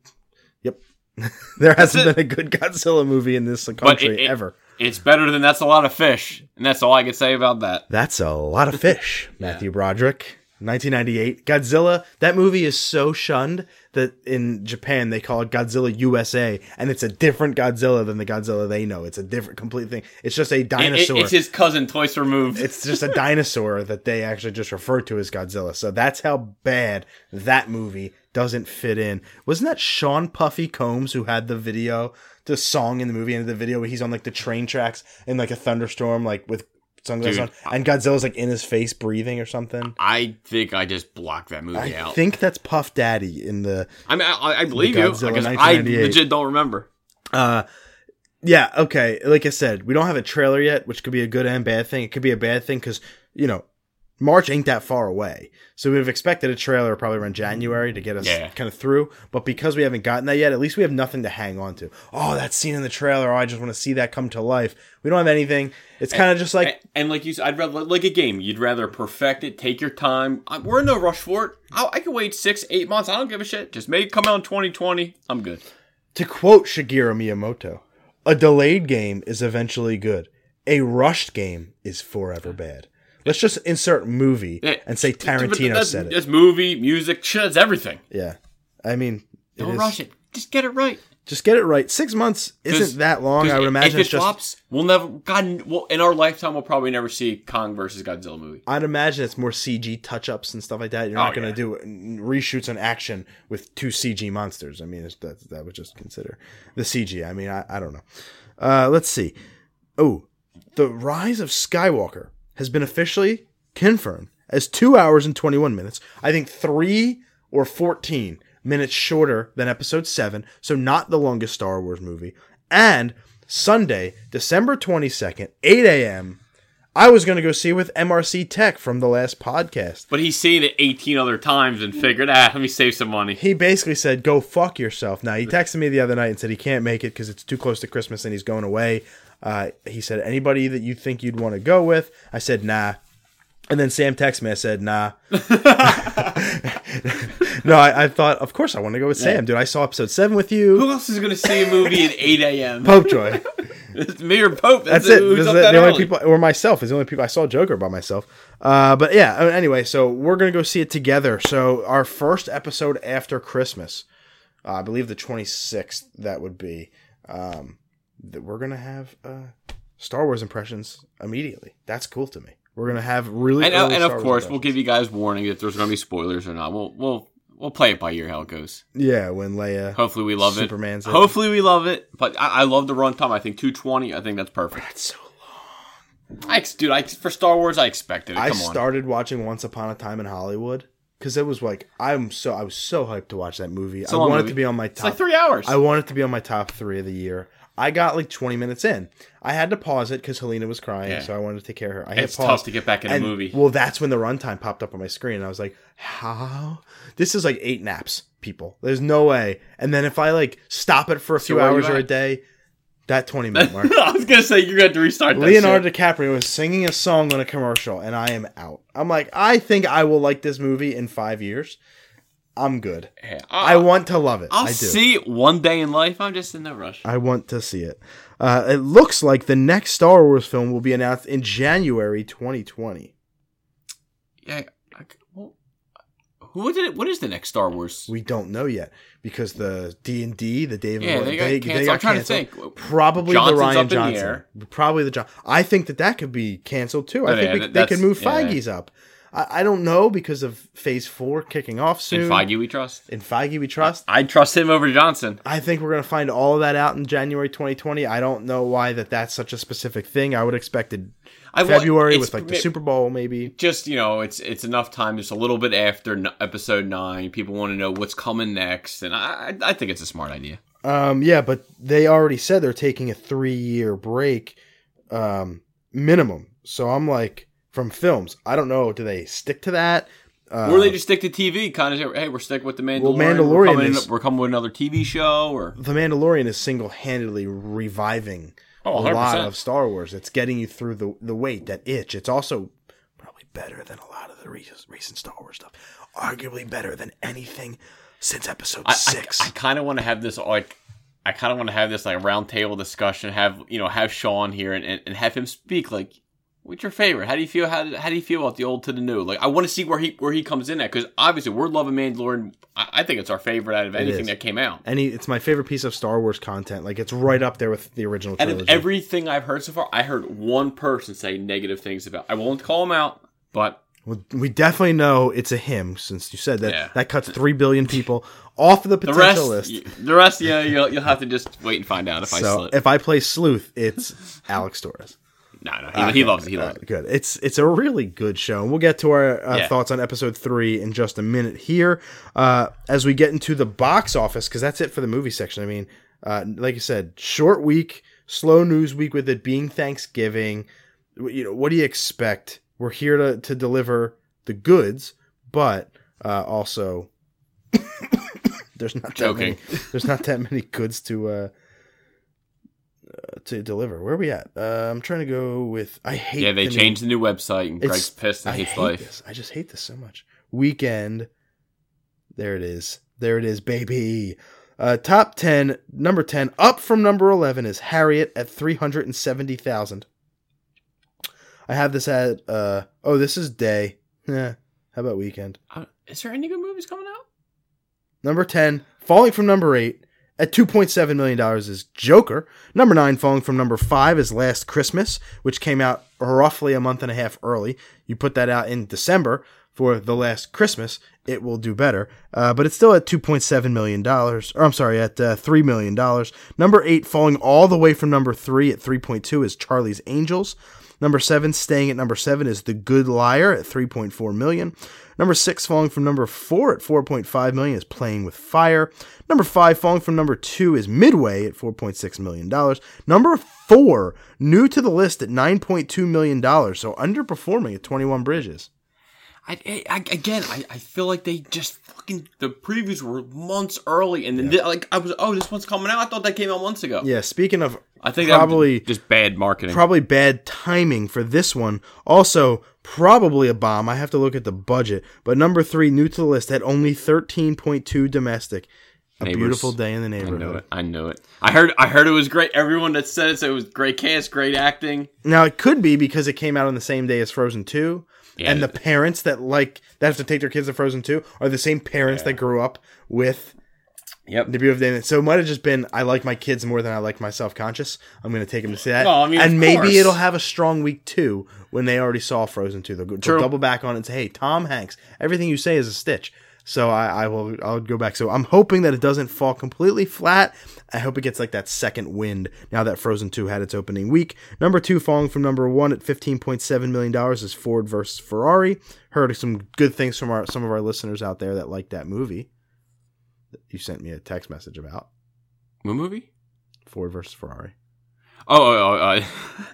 yep. [LAUGHS] there hasn't been a good Godzilla movie in this country it- it- ever. it's better than that's a lot of fish, and that's all I can say about that. That's a lot of fish, [LAUGHS] Matthew Broderick. 1998. Godzilla, that movie is so shunned that in Japan they call it Godzilla USA, and it's a different Godzilla than the Godzilla they know. It's a different, complete thing. It's just a It- it- dinosaur. it's his cousin twice removed. it's just a [LAUGHS] dinosaur that they actually just refer to as Godzilla. So that's how bad that movie doesn't fit in. Wasn't that Sean Puffy Combs who had the video, the song in the movie, and the video where he's on like the train tracks in like a thunderstorm, like with sunglasses Dude, on, and Godzilla's like in his face breathing or something? I think I just blocked that movie I out. I think that's Puff Daddy in the. I mean, I, I believe you. I, I legit don't remember. Uh, yeah, okay. Like I said, we don't have a trailer yet, which could be a good and bad thing. It could be a bad thing because, you know, March ain't that far away. So we've expected a trailer probably around January to get us Yeah. kind of through. But because we haven't gotten that yet, at least we have nothing to hang on to. Oh, that scene in the trailer. Oh, I just want to see that come to life. We don't have anything. It's kind of just like, and, and like you said, I'd rather like a game. You'd rather perfect it, take your time. I, we're in no rush for it. I, I can wait six, eight months. I don't give a shit. Just make it come out in 2020. I'm good. to quote Shigeru Miyamoto, a delayed game is eventually good. A rushed game is forever bad. Let's just insert movie Yeah, and say Tarantino that's, said it. That's movie, music, shit, it's everything. Yeah. I mean, Don't is- rush it. Just get it right. Just get it right. Six months isn't that long. I would imagine if it it's just. flops, we'll never. God, well, in our lifetime, we'll probably never see Kong versus Godzilla movie. I'd imagine it's more CG touch ups and stuff like that. You're not Oh, going to yeah. do reshoots on action with two CG monsters. I mean, it's, that that would just consider the CG. I mean, I, I don't know. Uh, let's see. Oh, the Rise of Skywalker has been officially confirmed as two hours and 21 minutes. I think three or 14 minutes shorter than episode seven. So not the longest Star Wars movie. And Sunday, December 22nd, 8 a.m. I was going to go see with MRC Tech from the last podcast. But he's seen it 18 other times and figured, ah, let me save some money. He basically said, "Go fuck yourself." Now he texted me the other night and said he can't make it because it's too close to Christmas and he's going away. Uh, he said, "Anybody that you think you'd want to go with?" I said, "Nah." And then Sam texted me. I said, "Nah." [LAUGHS] no, I, I thought, of course, I want to go with Sam, dude. I saw episode seven with you, Who else is going to see a movie at 8 a.m.? [LAUGHS] Pope Joy. It's me or Pope. That's That's, it. Who's This is up the, only people, or myself, is the only people I saw Joker by myself. Uh, but yeah. uh, Anyway, so we're gonna go see it together. So our first episode after Christmas, uh, I believe the twenty sixth. That would be. Um, that we're gonna have uh, Star Wars impressions immediately. That's cool to me. We're gonna have really. And, uh, and of course, we'll give you guys warning if there's going to be spoilers or not. We'll we'll we'll play it by ear how it goes. yeah when Leia. Hopefully, we love Superman's it. it. Hopefully, we love it. But I, I love the runtime. I think 220. I think that's perfect. That's so I ex- dude, I for Star Wars, I expected it. I Come on. started watching Once Upon a Time in Hollywood because it was like I'm so I was so hyped to watch that movie. I long wanted movie. to be on my It's top. like three hours. I wanted it to be on my top three of the year. I got like 20 minutes in. I had to pause it because Helena was crying, Yeah. so I wanted to take care of her. I hit it's pause. tough to get back in a movie. Well, that's when the runtime popped up on my screen. And I was like, how? This is like eight naps, people. There's no way. And then if I like stop it for a few hours or a day, that 20 [LAUGHS] minute mark. I was gonna say you're gonna have to restart. Leonardo. DiCaprio was singing a song on a commercial, and I am out. I'm like, I think I will like this movie in five years. I'm good. Yeah, I want to love it. I'll I do. see it one day in life. I'm just in no rush. I want to see it. Uh, it looks like the next Star Wars film will be announced in January 2020. Yeah, What did it? What is the next Star Wars? We don't know yet because the D and D, the David, Yeah, they got canceled. I'm trying to think. Probably Johnson's the Rian the Johnson. air. Probably the John. I think that that could be canceled too. I Oh, think yeah, we, that- they could move yeah. Feige's up. I, I don't know because of Phase Four kicking off soon. In Feige, we trust. In Feige, we trust. I trust him over Johnson. I think we're going to find all of that out in January 2020. I don't know why that that's such a specific thing. I would expect it I February with like the Super Bowl, maybe. Just you know, it's it's enough time, just a little bit after n- episode nine. People want to know what's coming next, and I I I think it's a smart idea. Um, yeah, but they already said they're taking a three year break, um, minimum. So I'm like, from films, I don't know. Do they stick to that? Uh, or they just stick to TV, kind of. Hey, we're sticking with the Mandalorian. Well, we're, Mandalorian coming in- we're coming with another TV show, or the Mandalorian is single handedly reviving Oh, a lot of Star Wars. It's getting you through the the weight, that itch. It's also probably better than a lot of the recent, recent Star Wars stuff. Arguably better than anything since Episode I I, Six. I kind of want to have this like. I kind of want to have this like round table discussion. Have you know have Sean here and, and, and have him speak like, what's your favorite? How do you feel? How, how do you feel about the old to the new? Like I want to see where he where he comes in at because obviously we're loving Mandalorian. I, I think it's our favorite out of anything that came out. Any, it's my favorite piece of Star Wars content. Like it's right up there with the original Out trilogy. of everything I've heard so far, I heard one person say negative things about. I won't call him out, but Well, we definitely know it's a him since you said that. Yeah. That cuts three billion people off of the the potential rest, list. the rest, yeah, you'll, you'll have to just wait and find out if I So slip. if I play sleuth, it's Alex Torres. No, no, he, he loves it. He loves it. Good. It's it's a really good show, and we'll get to our uh, Yeah. thoughts on episode three in just a minute here. Uh, as we get into the box office, because that's it for the movie section. I mean, uh, like I said, short week, slow news week with it being Thanksgiving. You know, what do you expect? We're here to to deliver the goods, but uh, also [COUGHS] there's not that Joking. many, there's not that many goods to uh, to deliver. Where are we at? Uh, I'm trying to go with. I hate. Yeah, they the changed the new website, and Greg's pissed and I hates hate life. This. I just hate this so much. Weekend. There it is. There it is, baby. Uh, top ten, number ten, up from number eleven is Harriet at three hundred and seventy thousand. I have this at. Uh, oh, this is day. Yeah. How about weekend? Uh, is there any good movies coming out? Number 10, falling from number 8 at $2.7 million is Joker. Number 9, falling from number 5 is Last Christmas, which came out roughly a month and a half early. You put that out in December for The Last Christmas, it will do better. Uh, but it's still at $2.7 million. Or I'm sorry, at uh, $3 million. Number 8, falling all the way from number 3 at 3.2 is Charlie's Angels. Number seven, staying at number seven, is The Good Liar at 3.4 million. Number six, falling from number four at 4.5 million, is Playing with Fire. Number five, falling from number two, is Midway at 4.6 million dollars. Number four, new to the list at 9.2 million dollars, so underperforming at 21 Bridges. I, I, again, I, I feel like they just fucking the previews were months early, and then thi- like I was, oh, this one's coming out. I thought that came out months ago. Yeah, speaking of I think probably just bad marketing. probably bad timing for this one. Also, probably a bomb. I have to look at the budget. But number three, new to the list, at only 13.2 domestic. A Neighbors. beautiful day in the neighborhood. I knew it. I knew it. I heard. I heard it was great. Everyone that said it said it was great cast, great acting. Now it could be because it came out on the same day as Frozen Two, Yeah. and the parents that like that have to take their kids to Frozen Two are the same parents that grew up with Yep. the beautiful day. So it might have just been I like my kids more than I like my self conscious. I'm going to take them to see that, Well, I mean, and of maybe course. it'll have a strong week too when they already saw Frozen Two. They'll, they'll double back on it and say, "Hey, Tom Hanks, everything you say is a stitch." So I, I will I'll go back. So I'm hoping that it doesn't fall completely flat. I hope it gets like that second wind now that Frozen 2 had its opening week. Number two, falling from number one at $15.7 million is Ford versus Ferrari. Heard some good things from our some of our listeners out there that liked that movie. That You sent me a text message about What movie? Ford versus Ferrari. Oh, oh,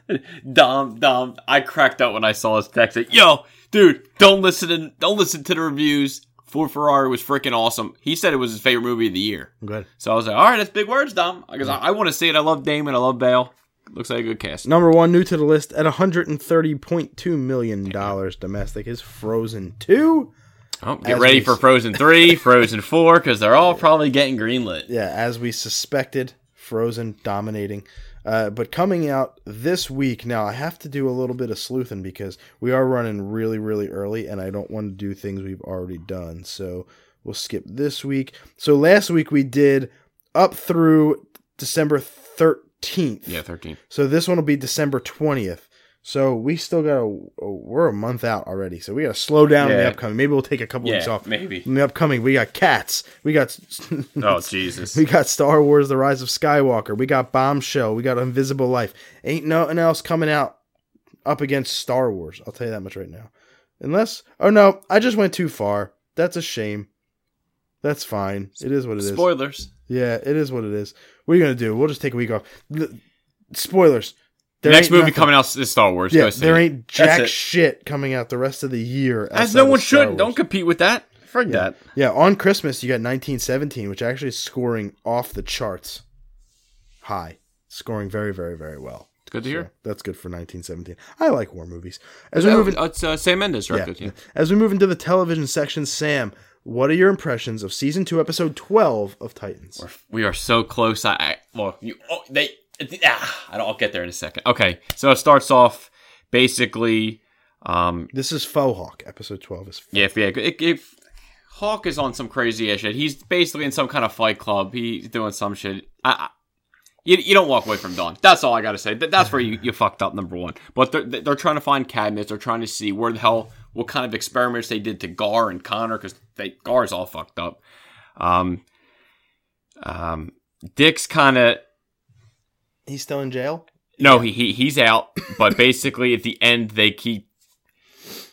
oh, uh, [LAUGHS] Dom, Dom. I cracked up when I saw his text. Like, Yo, dude, don't listen to don't listen to the reviews. Ford Ferrari was freaking awesome. He said it was his favorite movie of the year. Good. So I was like, all right, that's big words, Dom. Because I, I want to see it. I love Damon. I love Bale. Looks like a good cast. Number one, new to the list at $130.2 million domestic is Frozen 2. Oh, get As ready we- for Frozen 3, [LAUGHS] Frozen 4, because they're all probably getting greenlit. Yeah, as we suspected, Frozen dominating. Uh, but coming out this week, now I have to do a little bit of sleuthing because we are running really, really early and I don't want to do things we've already done. So we'll skip this week. So last week we did up through December 13th. Yeah, 13th. So this one will be December 20th. So we still got a, oh, we're a month out already. So we got to slow down in the upcoming. Maybe we'll take a couple weeks off. maybe. In the upcoming, we got Cats. We got [LAUGHS] Oh, Jesus. we got Star Wars: The Rise of Skywalker. We got Bombshell. We got Invisible Life. Ain't nothing else coming out up against Star Wars. I'll tell you that much right now. Unless, oh no, I just went too far. That's a shame. That's fine. It is what it is. Spoilers. Yeah, it is what it is. What are you gonna do? We'll just take a week off. Spoilers. There Next movie nothing- coming out is Star Wars. Yeah, there ain't jack shit coming out the rest of the year. As no one should. Don't compete with that. Frig that. Yeah, on Christmas you got 1917, which actually is scoring off the charts, high, scoring very, very, very well. It's good to hear. That's good for 1917. I like war movies. As we Oh, move in, it's uh, Sam Mendes yeah, directed. Yeah. as we move into the television section, Sam, what are your impressions of season two, episode 12 of Titans? We are so close. I, I well, you oh, they. Ah, I don't, I'll get there in a second. Okay, so it starts off basically. Um, This is Faux Hawk. Episode 12 is. yeah, if, yeah, if, if Hawk is on some crazy ass shit, he's basically in some kind of fight club. He's doing some shit. I, I, you, you don't walk away from Dawn. That's all I gotta say. That, that's where you, you fucked up. Number one, but they're they're trying to find cabinets. They're trying to see where the hell, what kind of experiments they did to Gar and Conner because they Gar's all fucked up. Um, um, Dick's kind of He's still in jail? no, he, he he's out. But basically, at the end, they keep.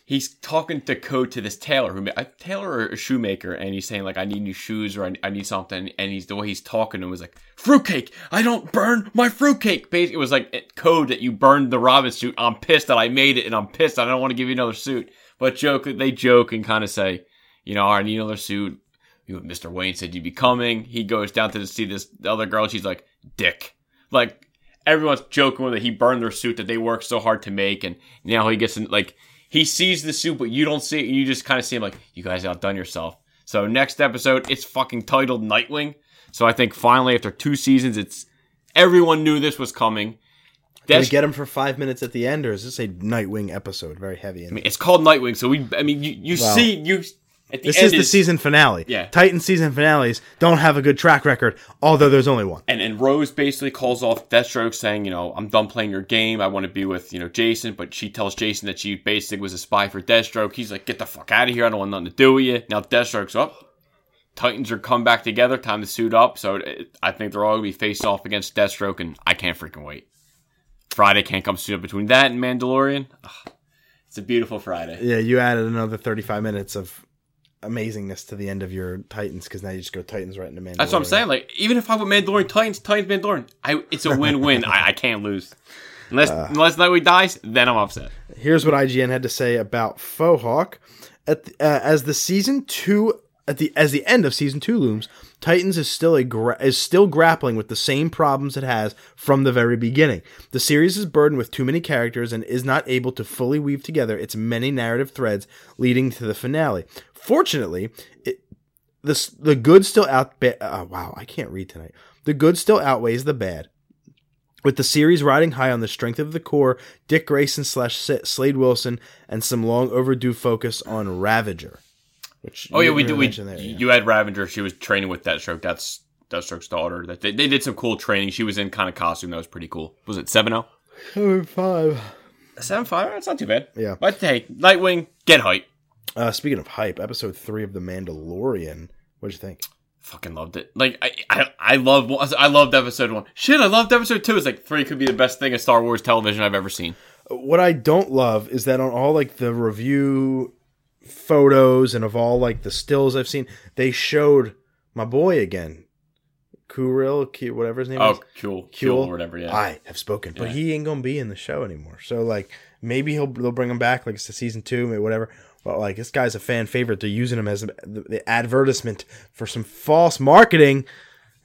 He's talking to code to this tailor who a tailor or a shoemaker, and he's saying like, "I need new shoes or I, I need something." And he's the way he's talking to him was like, "Fruitcake, I don't burn my fruitcake." Basically, it was like code that you burned the Robin suit. I'm pissed that I made it, and I'm pissed. I don't want to give you another suit. But joke, they joke and kind of say, you know, I need another suit. Mr. Wayne said you'd be coming. He goes down to see this other girl. She's like, "Dick." Like everyone's joking with it. He burned their suit that they worked so hard to make, and now he gets in. Like he sees the suit, but you don't see it. You just kind of see him like, "You guys outdone yourself." So next episode, it's fucking titled Nightwing. So I think finally, after two seasons, it's everyone knew this was coming. Did get him for five minutes at the end, or is this a Nightwing episode? Very heavy. I mean, it's called Nightwing. So we, I mean, you, you Wow. see, you this end is the season finale. Yeah. Titan season finales don't have a good track record, although there's only one. And and Rose basically calls off Deathstroke, saying, you know, I'm done playing your game. I want to be with you know Jason. But she tells Jason that she basically was a spy for Deathstroke. He's like, get the fuck out of here. I don't want nothing to do with you. Now Deathstroke's up. Titans are come back together. Time to suit up. So it, I think they're all gonna be faced off against Deathstroke, and I can't freaking wait. Friday can't come soon between that and Mandalorian. Ugh, it's a beautiful Friday. Yeah, you added another 35 minutes of amazingness to the end of your Titans because now you just go Titans right into Mandalorian. That's what I'm saying. Like, even if I put Mandalorian Titans, Titans Mandalorian, I, it's a win-win. I, I can't lose. Unless unless Nightwing dies, then I'm upset. Here's what IGN had to say about Faux Hawk. At the, uh, as the season two at the as the end of season two looms, Titans is still a gra- is still grappling with the same problems it has from the very beginning. The series is burdened with too many characters and is not able to fully weave together its many narrative threads leading to the finale. Fortunately, it, the the good still out. Ba- uh, wow, I can't read tonight. The good still outweighs the bad. With the series riding high on the strength of the core, Dick Grayson slash Slade Wilson, and some long overdue focus on Ravager. Which Oh yeah, we didn't do. We mention there, yeah. you had Ravager. She was training with Deathstroke. That's Deathstroke's daughter. That they, they did some cool training. She was in kind of costume that was pretty cool. Was it seven zero? Seven five. Seven five. That's not too bad. Yeah. But hey, Nightwing, get hype. Uh, speaking of hype, episode three of The Mandalorian. What'd you think? Fucking loved it. Like I, I, I love. I loved episode one. Shit, I loved episode two. It's like three could be the best thing of Star Wars television I've ever seen. What I don't love is that on all like the review photos and of all like the stills I've seen, they showed my boy again, Kuril, Ki- whatever his name oh, is. Oh, cool, Cool. cool, or whatever. Yeah. I have spoken, but Yeah. he ain't gonna be in the show anymore. So like maybe he'll they'll bring him back like it's a season two, maybe whatever. But like this guy's a fan favorite. They're using him as the, the advertisement for some false marketing.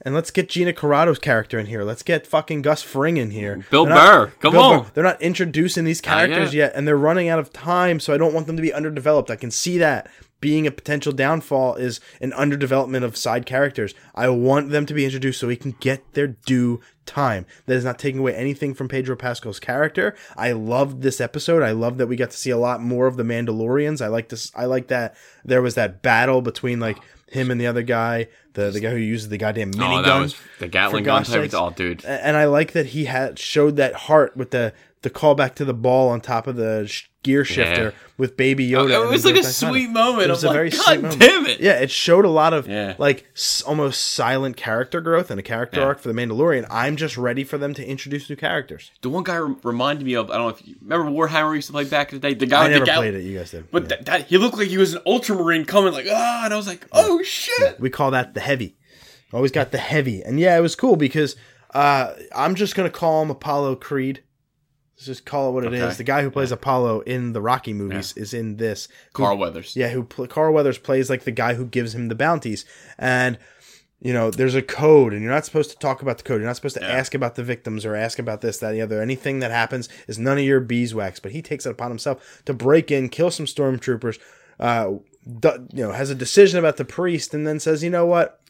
And let's get Gina Carano's character in here. Let's get fucking Gus Fring in here. Bill They're not- Burr, come Bill on. Burr. They're not introducing these characters yet. yet, and they're running out of time. So I don't want them to be underdeveloped. I can see that. being a potential downfall is an underdevelopment of side characters. I want them to be introduced so we can get their due time. That is not taking away anything from Pedro Pascal's character. I loved this episode. I love that we got to see a lot more of the Mandalorians. I like this. I like that there was that battle between like him and the other guy, the the guy who uses the goddamn minigun. Oh, that was the Gatling gun type. Oh, dude. And I like that he had showed that heart with the the callback to the ball on top of the sh- gear shifter Yeah. with Baby Yoda. It was like a sweet moment. It was I'm a very like, sweet God moment. damn it. Yeah, it showed a lot of Yeah. like s- almost silent character growth and a character Yeah. arc for the Mandalorian. I'm just ready for them to introduce new characters. The one guy rem- reminded me of I don't know if you remember Warhammer used to play back in the day. The guy I never the played it. You guys did. But that, that he looked like he was an ultramarine coming like ah, and I was like, oh shit. we call that the heavy. Always got the heavy, and yeah, it was cool because uh, I'm just gonna call him Apollo Creed. Let's just call it what it is. Okay. The guy who plays Apollo in the Rocky movies is in this. Who- Carl Weathers. Yeah, who pl- Carl Weathers plays like the guy who gives him the bounties, and you know, there's a code, and you're not supposed to talk about the code. You're not supposed to Yeah. ask about the victims or ask about this, that, and the other. Anything that happens is none of your beeswax. But he takes it upon himself to break in, kill some stormtroopers. Uh, du- you know, has a decision about the priest, and then says, "You know what?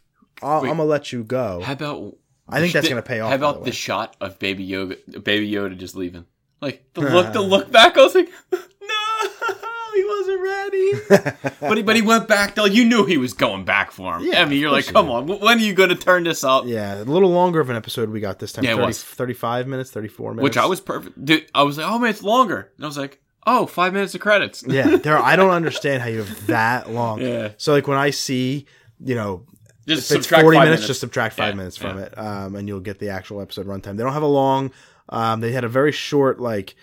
I'll, I'm gonna let you go." How about? I think the- that's gonna pay off, How about the the, shot of Baby Yoda, Baby Yoda just leaving? Like the look, the look back. I was like, [LAUGHS] no, [LAUGHS] he wasn't ready. [LAUGHS] but he, but he went back. Though you knew he was going back for him. Yeah, I mean, you're like, come on, when are you going to turn this up? yeah, a little longer of an episode we got this time. Yeah, it 30, was. 35 minutes, 34 minutes. Which I was perfect. Dude, I was like, oh man, it's longer. And I was like, oh, five minutes of credits. yeah, there. I don't understand how you have that long. Yeah. So like when I see, you know, Just if it's subtract 40 five minutes, just subtract five Yeah, minutes from yeah. it, um, and you'll get the actual episode runtime. They don't have a long. Um, they had a very short like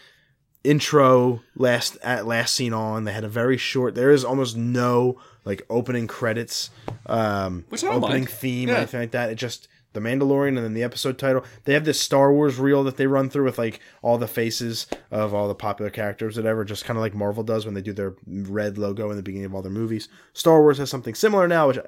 intro last at last scene on. They had a very short. There is almost no like opening credits, um, Which I opening mind. theme or Yeah. anything like that. It just the Mandalorian and then the episode title. They have this Star Wars reel that they run through with like all the faces of all the popular characters, whatever. Just kind of like Marvel does when they do their red logo in the beginning of all their movies. Star Wars has something similar now, which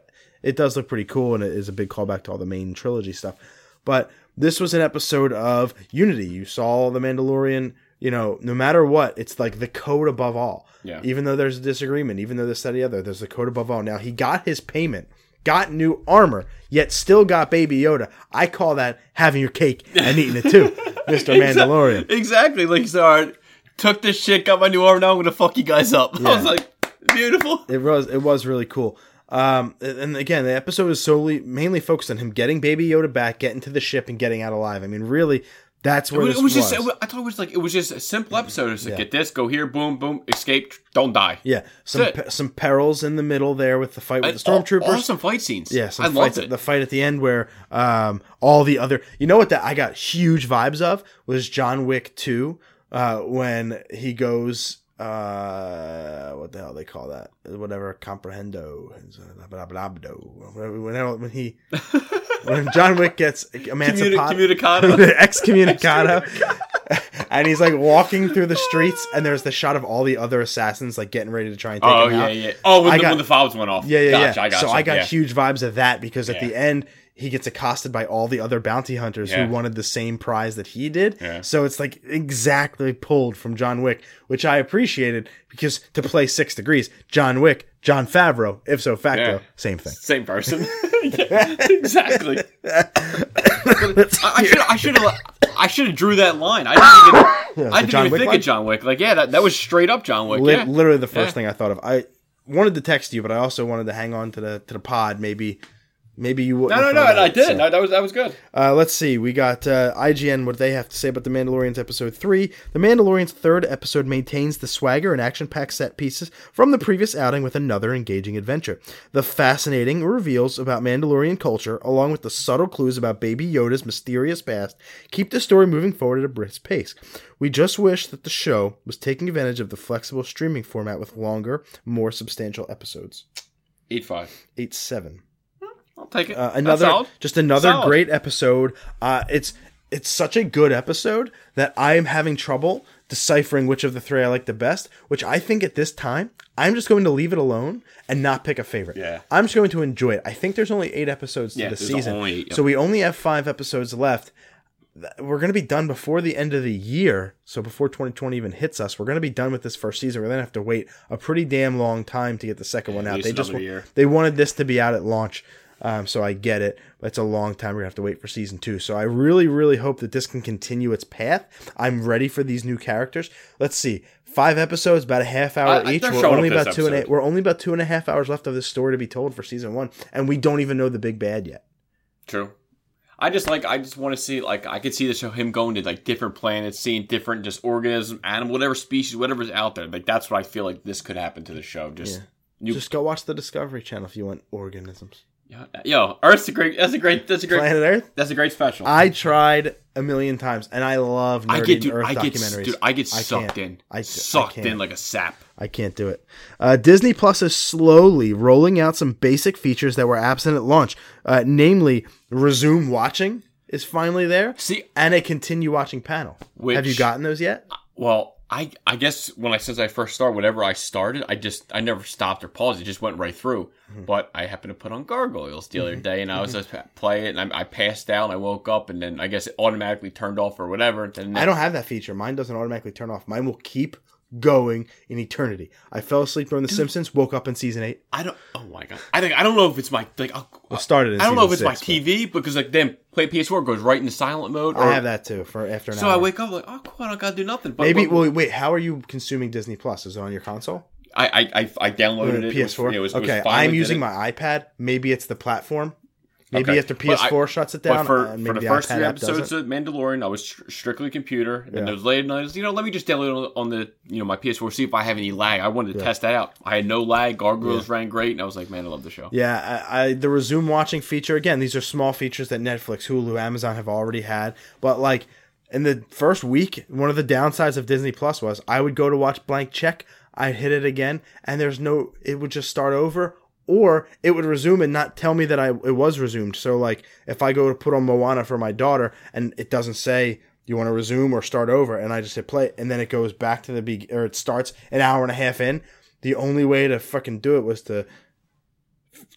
it does look pretty cool and it is a big callback to all the main trilogy stuff. But this was an episode of Unity. You saw the Mandalorian. You know, no matter what, it's like the code above all. Yeah. Even though there's a disagreement, even though this, that, the other, there's the code above all. Now he got his payment, got new armor, yet still got Baby Yoda. I call that having your cake and eating it too, [LAUGHS] Mister Mandalorian. Exactly. Like, sorry, took this shit, got my new armor. Now I'm gonna fuck you guys up. [LAUGHS] I was like, beautiful. It was it was really cool. Um, and again, the episode is solely mainly focused on him getting Baby Yoda back, getting to the ship, and getting out alive. I mean, really, that's It where was, it was was. just. Was, I thought it was like it was just a simple episode. It's like Yeah. get this, go here, boom, boom, escape, don't die. yeah, some pe- some perils in the middle there with the fight with the stormtroopers. aw- Awesome fight scenes. Yeah, I loved it. the fight at the end where um, all the other, you know what that I got huge vibes of was John Wick two uh, when he goes, uh, what the hell they call that? Whatever comprehendo, blah, when, when he when John Wick gets Communi- emancipated, communicado. [LAUGHS] excommunicado. and he's like walking through the streets, and there's the shot of all the other assassins like getting ready to try and take oh him yeah, out. yeah. Oh, when I the, got- when the fobs went off. Yeah, yeah, gotcha, yeah. I got so. I got yeah. huge vibes of that because at Yeah. the end he gets accosted by all the other bounty hunters Yeah. who wanted the same prize that he did. Yeah. So it's like exactly pulled from John Wick, which I appreciated because to play Six Degrees, John Wick, Jon Favreau, ipso facto, Yeah. same thing. Same person. [LAUGHS] Yeah, exactly. I should I should have I should have drew that line. I didn't even, [COUGHS] I didn't John even Wick think line? of John Wick. Like yeah, that, that was straight up John Wick. Li- yeah. Literally the first Yeah. thing I thought of. I wanted to text you, but I also wanted to hang on to the to the pod. Maybe, maybe you wouldn't. No, no, no, and I did. so. No, that was that was good. Uh, let's see. We got uh, IGN. What they have to say about the Mandalorian's episode three. The Mandalorian's third episode maintains the swagger and action-packed set pieces from the previous outing with another engaging adventure. The fascinating reveals about Mandalorian culture, along with the subtle clues about Baby Yoda's mysterious past, keep the story moving forward at a brisk pace. We just wish that the show was taking advantage of the flexible streaming format with longer, more substantial episodes. Eight five. Eight seven. I'll take it. Uh, That's another solid. just another Solid. great episode. Uh, it's it's such a good episode that I am having trouble deciphering which of the three I like the best. Which I think at this time I'm just going to leave it alone and not pick a favorite. Yeah. I'm just going to enjoy it. I think there's only eight episodes Yeah, to the season, only yep. so we only have five episodes left. we're going to be done before the end of the year. So before 2020 even hits us, we're going to be done with this first season. We're going to have to wait a pretty damn long time to get the second one out. They just another wa- year. they wanted this to be out at launch. Um, so I get it. But it's a long time. We're gonna have to wait for season two. So I really, really hope that this can continue its path. I'm ready for these new characters. Let's see, five episodes, about a half hour I- each. We're only about two and a, we're only about two and a half hours left of this story to be told for season one, and we don't even know the big bad yet. True. I just like I just want to see like I could see the show him going to like different planets, seeing different just organism, animal, whatever species, whatever's out there. Like that's what I feel like this could happen to the show. Just Yeah. new, Just go watch the Discovery Channel if you want organisms. Yo, Earth's a great. That's a great. That's a great. Planet Earth. That's a great special. I tried a million times, and I love I get dude, Earth I get documentaries. dude, I get I sucked in, I- I sucked can't. in like a sap. I can't do it. Uh, Disney Plus is slowly rolling out some basic features that were absent at launch, uh, namely resume watching is finally there, See, and a continue watching panel. Which- Have you gotten those yet? well, I I guess when I since I first started, whatever I started, I just I never stopped or paused. It just went right through. Mm-hmm. But I happened to put on Gargoyles the other day, and I was just play it, and I, I passed out, and I woke up, and then I guess it automatically turned off or whatever. Then I don't have that feature. Mine doesn't automatically turn off. Mine will keep going in eternity. I fell asleep during The Simpsons, woke up in season eight. I don't. Oh my god! I think I don't know if it's my like. I'll, Well, started in I don't know if it's season my six, TV because like then play PS4 goes right into silent mode. Or, I have that too for after an So hour. I wake up like, oh, cool, I don't gotta do nothing. But Maybe. but- Well, wait. How are you consuming Disney Plus? Is it on your console? I, I I I downloaded uh, it. It PS4. it was- it was okay, I'm using my iPad. Maybe it's the platform. Maybe Okay. after But PS4 shuts it down, for, uh, for the the, first three episodes doesn't. of Mandalorian, I was str- strictly computer. And Yeah. those late nights, you know, let me just download it on the you know my PS4, see if I have any lag. I wanted to test that out. I had no lag. Gargoyles ran great, and I was like, man, I love the show. Yeah, I, I the resume watching feature again. These are small features that Netflix, Hulu, Amazon have already had. But like in the first week, one of the downsides of Disney Plus was I would go to watch Blank Check, I'd hit it again, and there's no. It would just start over, or it would resume and not tell me that I it was resumed. So like if I go to put on Moana for my daughter and it doesn't say. You want to resume or start over, and I just hit play, and then it goes back to the be or it starts an hour and a half in. The only way to fucking do it was to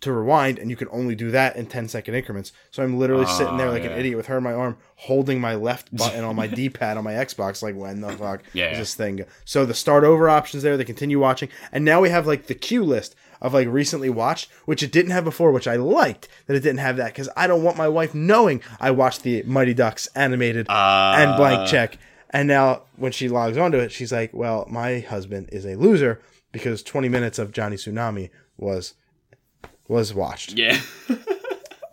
to rewind, and you can only do that in 10 second increments. So I'm literally ah, sitting there like yeah. an idiot with her in my arm, holding my left [LAUGHS] button on my D pad on my Xbox. Like, when the fuck Yeah. is this thing? So the start over options there, the continue watching, and now we have like the queue list of like recently watched, which it didn't have before, which I liked that it didn't have that because I don't want my wife knowing I watched the Mighty Ducks animated and Uh. blank check. And now when she logs onto it, she's like, "Well, my husband is a loser because 20 minutes of Johnny Tsunami was was watched." Yeah,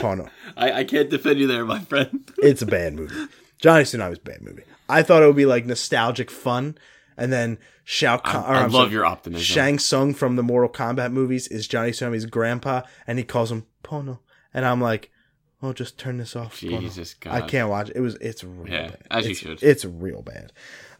Oh [LAUGHS] no, I, I can't defend you there, my friend. [LAUGHS] it's a bad movie. Johnny Tsunami's a bad movie. I thought it would be like nostalgic fun, and then Shao Kahn. I I'm love sorry, your optimism. Shang Tsung from the Mortal Kombat movies is Johnny Tsunami's grandpa, and he calls him Pono, and I'm like, "Well, just turn this off." Pono." Jesus God. I can't watch it. It was it's real Yeah, bad. as you should. It's real bad.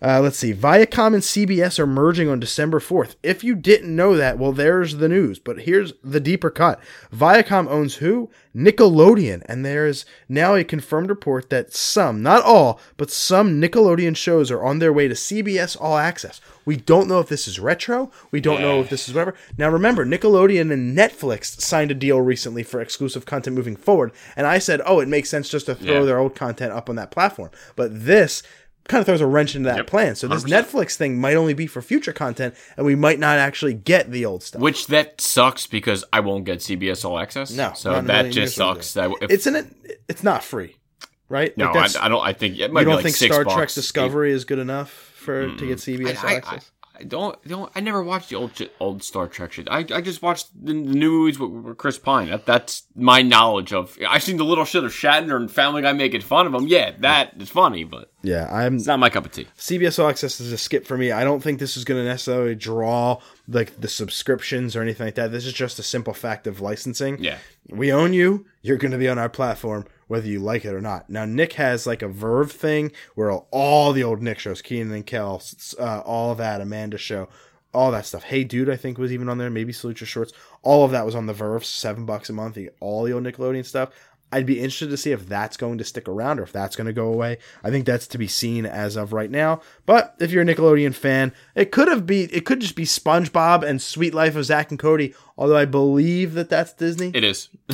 Uh, let's see. Viacom and CBS are merging on December 4th. If you didn't know that, well, there's the news. But here's the deeper cut. Viacom owns who? Nickelodeon. And there's now a confirmed report that some, not all, but some Nickelodeon shows are on their way to CBS All Access. We don't know if this is retro. We don't know if this is whatever. Now remember, Nickelodeon and Netflix signed a deal recently for exclusive content moving forward. And I said, oh, it makes sense just to throw Yeah. their old content up on that platform. But this kind of throws a wrench into that Yep, plan. So this 100%. Netflix thing might only be for future content, and we might not actually get the old stuff. Which that sucks because I won't get CBS All Access. No, so not in a that just years we'll do sucks. That if, it's in it. It's not free, right? no, Like, I, I don't. I think it might you don't like think Star Trek. Discovery is good enough for to get mm. CBS All I, I, Access? I don't, don't. I never watched the old old Star Trek shit. I, I just watched the, the new movies with, with Chris Pine. That, that's my knowledge of. I've seen the little shit of Shatner and Family Guy making fun of him. Yeah, that is funny, but yeah, I'm it's not my cup of tea. CBS All Access is a skip for me. I don't think this is going to necessarily draw like the subscriptions or anything like that. This is just a simple fact of licensing. Yeah. we own you. You're going to be on our platform whether you like it or not. Now Nick has like a VRV thing where all the old Nick shows, Kenan and Kel, uh, all that, Amanda show, all that stuff. Hey Dude, I think was even on there. Maybe Salute Your Shorts. All of that was on the VRV. Seven bucks a month. All the old Nickelodeon stuff. I'd be interested to see if that's going to stick around or if that's going to go away. I think that's to be seen as of right now. But if you're a Nickelodeon fan, it could have be it could just be SpongeBob and Suite Life of Zack and Cody. Although I believe that that's Disney. It is. [LAUGHS]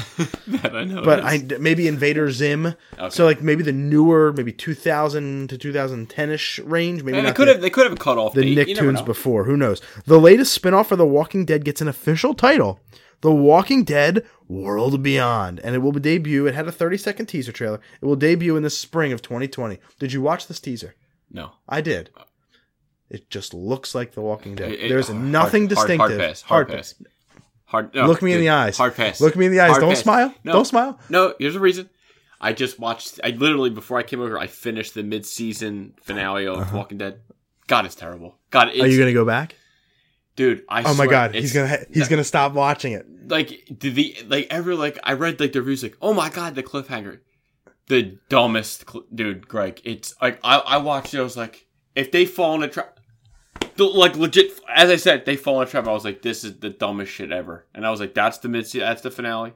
that I know. but. I maybe Invader Zim. So like maybe the newer, maybe 2000 to 2010 ish range. Maybe And they could the- have they could have cut off the date. Nicktoons before. Who knows? The latest spinoff for The Walking Dead gets an official title. The Walking Dead World Beyond. And it will debut. It had a 30 second teaser trailer. It will debut in the spring of 2020. Did you watch this teaser? No. I did. It just looks like The Walking Dead. It- it- There's nothing hard- hard- distinctive. Hard pass. Hard pass. Hard. no, Look me in the eyes. Hard pass. Look me in the eyes. Hard Don't pass. smile. No, Don't smile. No, here's the reason. I just watched. I literally before I came over, I finished the mid-season finale of Walking Dead. God, it's terrible. God, it's, Uh-huh. Are you going to go back? Dude. I Oh my god, he's to he's going to stop watching it. like did the like ever like I read like the reviews like oh my god the cliffhanger, the dumbest cl- dude Greg. It's like I I watched it. I was like if they fall in a trap. the- Like legit, as I said, they fall in a trap. I was like, "This is the dumbest shit ever," and I was like, "That's the mid, that's the finale."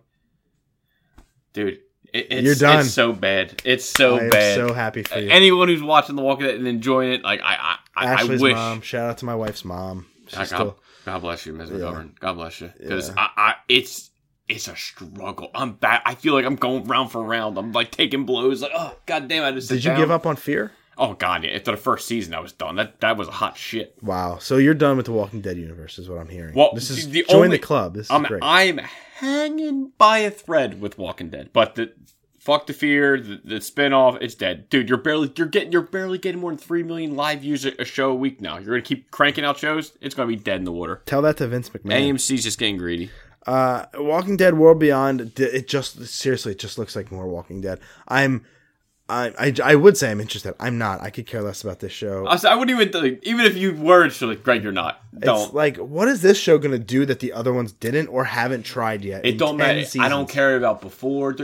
Dude, it, it's, You're done. It's so bad. It's so I bad. so happy for you. Anyone who's watching The Walking Dead and enjoying it, like I, I, I, wish. mom. Shout out to my wife's mom. God, still God bless you, Ms. Yeah. McGovern. God bless you. Because Yeah. I, I, it's it's a struggle. I'm bad. I feel like I'm going round for round. I'm like taking blows. Like, oh god damn! I just Did you down. give up on Fear? Oh god, yeah. After the first season, I was done. That that was a hot shit. Wow. So you're done with the Walking Dead universe, is what I'm hearing. Well, this is the join only- the club. This is I'm great. I'm hanging by a thread with Walking Dead, but the fuck the fear, the, the spinoff, it's dead, dude. You're barely you're getting you're barely getting more than three million live views a, a show a week now. You're gonna keep cranking out shows. It's gonna be dead in the water. Tell that to Vince McMahon. AMC's just getting greedy. Uh, Walking Dead World Beyond. It just seriously, it just looks like more Walking Dead. I'm, I, I, I would say I'm interested. I'm not. I could care less about this show. I, I wouldn't even like, even if you were to like Greg, you're not. Don't. like, what is this show gonna do that the other ones didn't or haven't tried yet? It don't 10 matter. I don't care about before.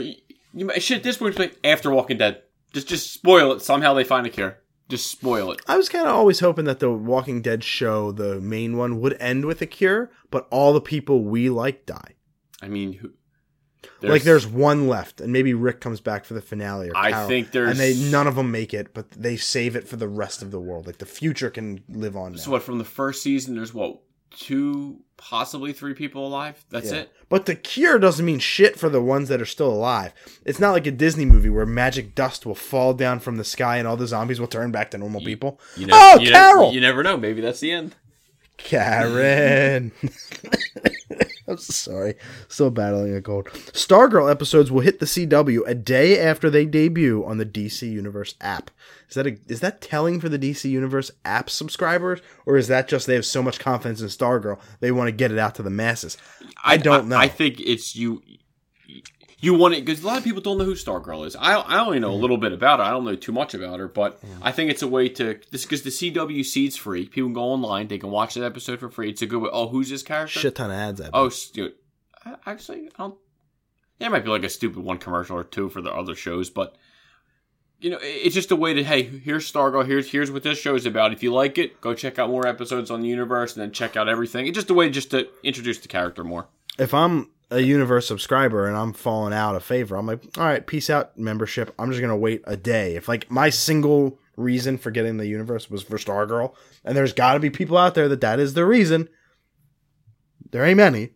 You, shit, this point like after Walking Dead. Just just spoil it. Somehow they find a cure. Just spoil it. I was kind of always hoping that the Walking Dead show, the main one, would end with a cure, but all the people we like die. I mean, who, like there's one left, and maybe Rick comes back for the finale. Or I Carol, think there's- and they none of them make it, but they save it for the rest of the world. Like the future can live on. Now. So what from the first season? There's what two, possibly three people alive. That's Yeah. it. But the cure doesn't mean shit for the ones that are still alive. It's not like a Disney movie where magic dust will fall down from the sky and all the zombies will turn back to normal people. You know, oh, you Carol! Never, you never know. Maybe that's the end. Karen. [LAUGHS] [LAUGHS] [LAUGHS] I'm sorry. Still battling a cold. Stargirl episodes will hit the CW a day after they debut on the DC Universe app. Is that a, is that telling for the DC Universe app subscribers, or is that just they have so much confidence in Stargirl they want to get it out to the masses? I don't know. I think it's you. You want it because a lot of people don't know who Stargirl is. I I only know a little bit about her. I don't know too much about her, but I think it's a way to this because the CW seed's free. People can go online. They can watch that episode for free. It's a good way. Oh, who's this character? Shit ton of ads. At Oh, dude. I- Actually, I don't. Yeah, it might be like a stupid one commercial or two for the other shows, but you know, it's just a way to hey, here's Stargirl. Here's here's what this show's about. If you like it, go check out more episodes on the universe, and then check out everything. It's just a way just to introduce the character more. if I'm a universe subscriber and I'm falling out of favor, I'm like, all right, peace out membership. I'm just gonna wait a day. If like my single reason for getting the universe was for Stargirl, and there's got to be people out there that that is the reason. There ain't many.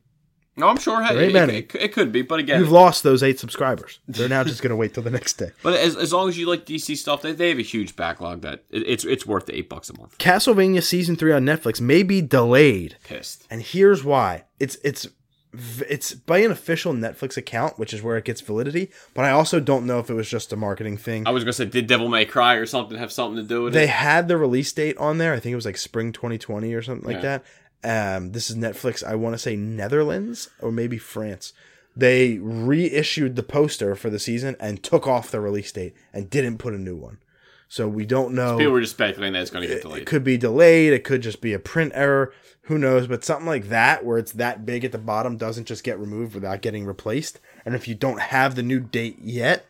No, I'm sure. Hey, There ain't it, many. it, it could be, but again, You've lost those eight subscribers. They're now just gonna wait till the next day. [LAUGHS] but as, as long as you like DC stuff, they, they have a huge backlog that it, it's it's worth the eight bucks a month. Castlevania season three on Netflix may be delayed, Pissed. and here's why. It's it's it's by an official Netflix account, which is where it gets validity. But I also don't know if it was just a marketing thing. I was gonna say, did Devil May Cry or something have something to do with they it? They had the release date on there. I think it was like spring 2020 or something like Yeah. that. Um, this is Netflix. I want to say Netherlands or maybe France. They reissued the poster for the season and took off the release date and didn't put a new one. So we don't know. People were just speculating that it's gonna get delayed. it could be delayed. It could just be a print error. Who knows? But something like that, where it's that big at the bottom, doesn't just get removed without getting replaced. And if you don't have the new date yet,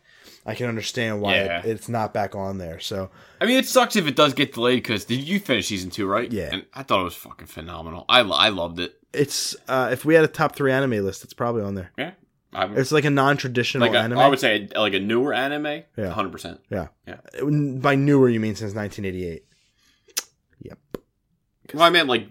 I can understand why Yeah. it, it's not back on there. So I mean, it sucks if it does get delayed because did you finish season two, right? Yeah. And I thought it was fucking phenomenal. I, I loved it. it's uh, if we had a top three anime list, it's probably on there. Yeah. I would, It's like a non-traditional like a, anime. I would say like a newer anime. Yeah. hundred percent. yeah. Yeah. By newer, you mean since 1988? Yep. Well, I meant like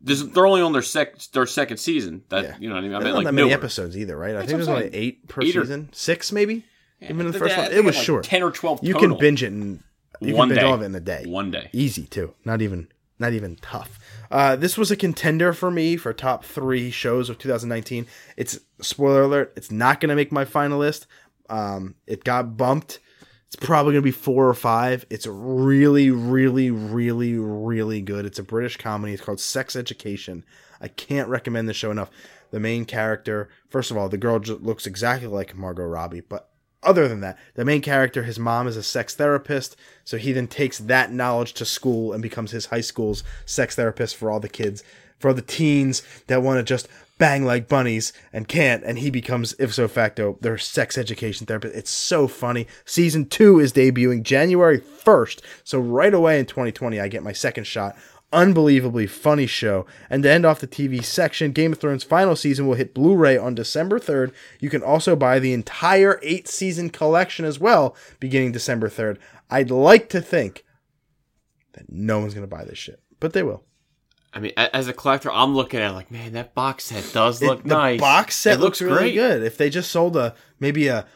this, they're only on their sec their second season. That Yeah. you know what I mean. I not like that many newer. episodes either, right? I think there's I'm only eight per Eight or- season, six maybe. Even in the first one, it was like, short. ten or twelve. You can binge it in you One can binge day. all of it in a day. One day. Easy too. Not even not even tough. Uh, this was a contender for me for top three shows of 2019. It's spoiler alert. It's not going to make my final list. Um, it got bumped. It's probably going to be four or five. It's really, really, really, really good. It's a British comedy. It's called Sex Education. I can't recommend the show enough. The main character, first of all, the girl looks exactly like Margot Robbie, but other than that, the main character, his mom is a sex therapist, so he then takes that knowledge to school and becomes his high school's sex therapist for all the kids, for all the teens that want to just bang like bunnies and can't, and he becomes ipso facto their sex education therapist. It's so funny. Season two is debuting January 1st, so right away in 2020, I get my second shot unbelievably funny show. And to end off the TV section, Game of Thrones final season will hit Blu ray on December 3rd. You can also buy the entire eight season collection as well, beginning December 3rd. I'd like to think that no one's going to buy this shit, but they will. I mean, as a collector, I'm looking at it like, man, that box set does It- look the nice. box set It looks, looks really great. good. If they just sold a maybe a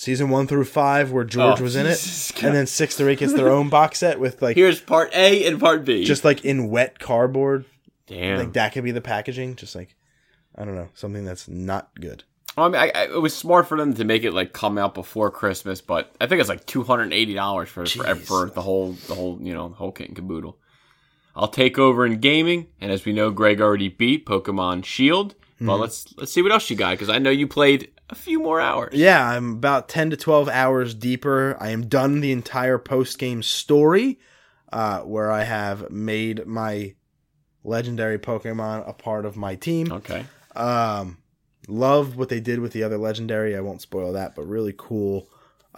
season one through five where George Oh, was in it, [LAUGHS] and then six through eight gets their own box set with like Here's part A and part B. just like in wet cardboard. damn. Like that could be the packaging. Just like I don't know, something that's not good. Well, I mean, I, I, it was smart for them to make it like come out before Christmas, but I think it's like two hundred and eighty dollars for, for for the whole the whole you know the whole kit and caboodle. I'll take over in gaming, and as we know, Greg already beat Pokemon Shield. But Mm-hmm. let's let's see what else you got because I know you played a few more hours. Yeah, I'm about 10 to 12 hours deeper. I am done the entire post game story uh, where I have made my legendary Pokemon a part of my team. Okay. Um, love what they did with the other legendary. I won't spoil that, but really cool.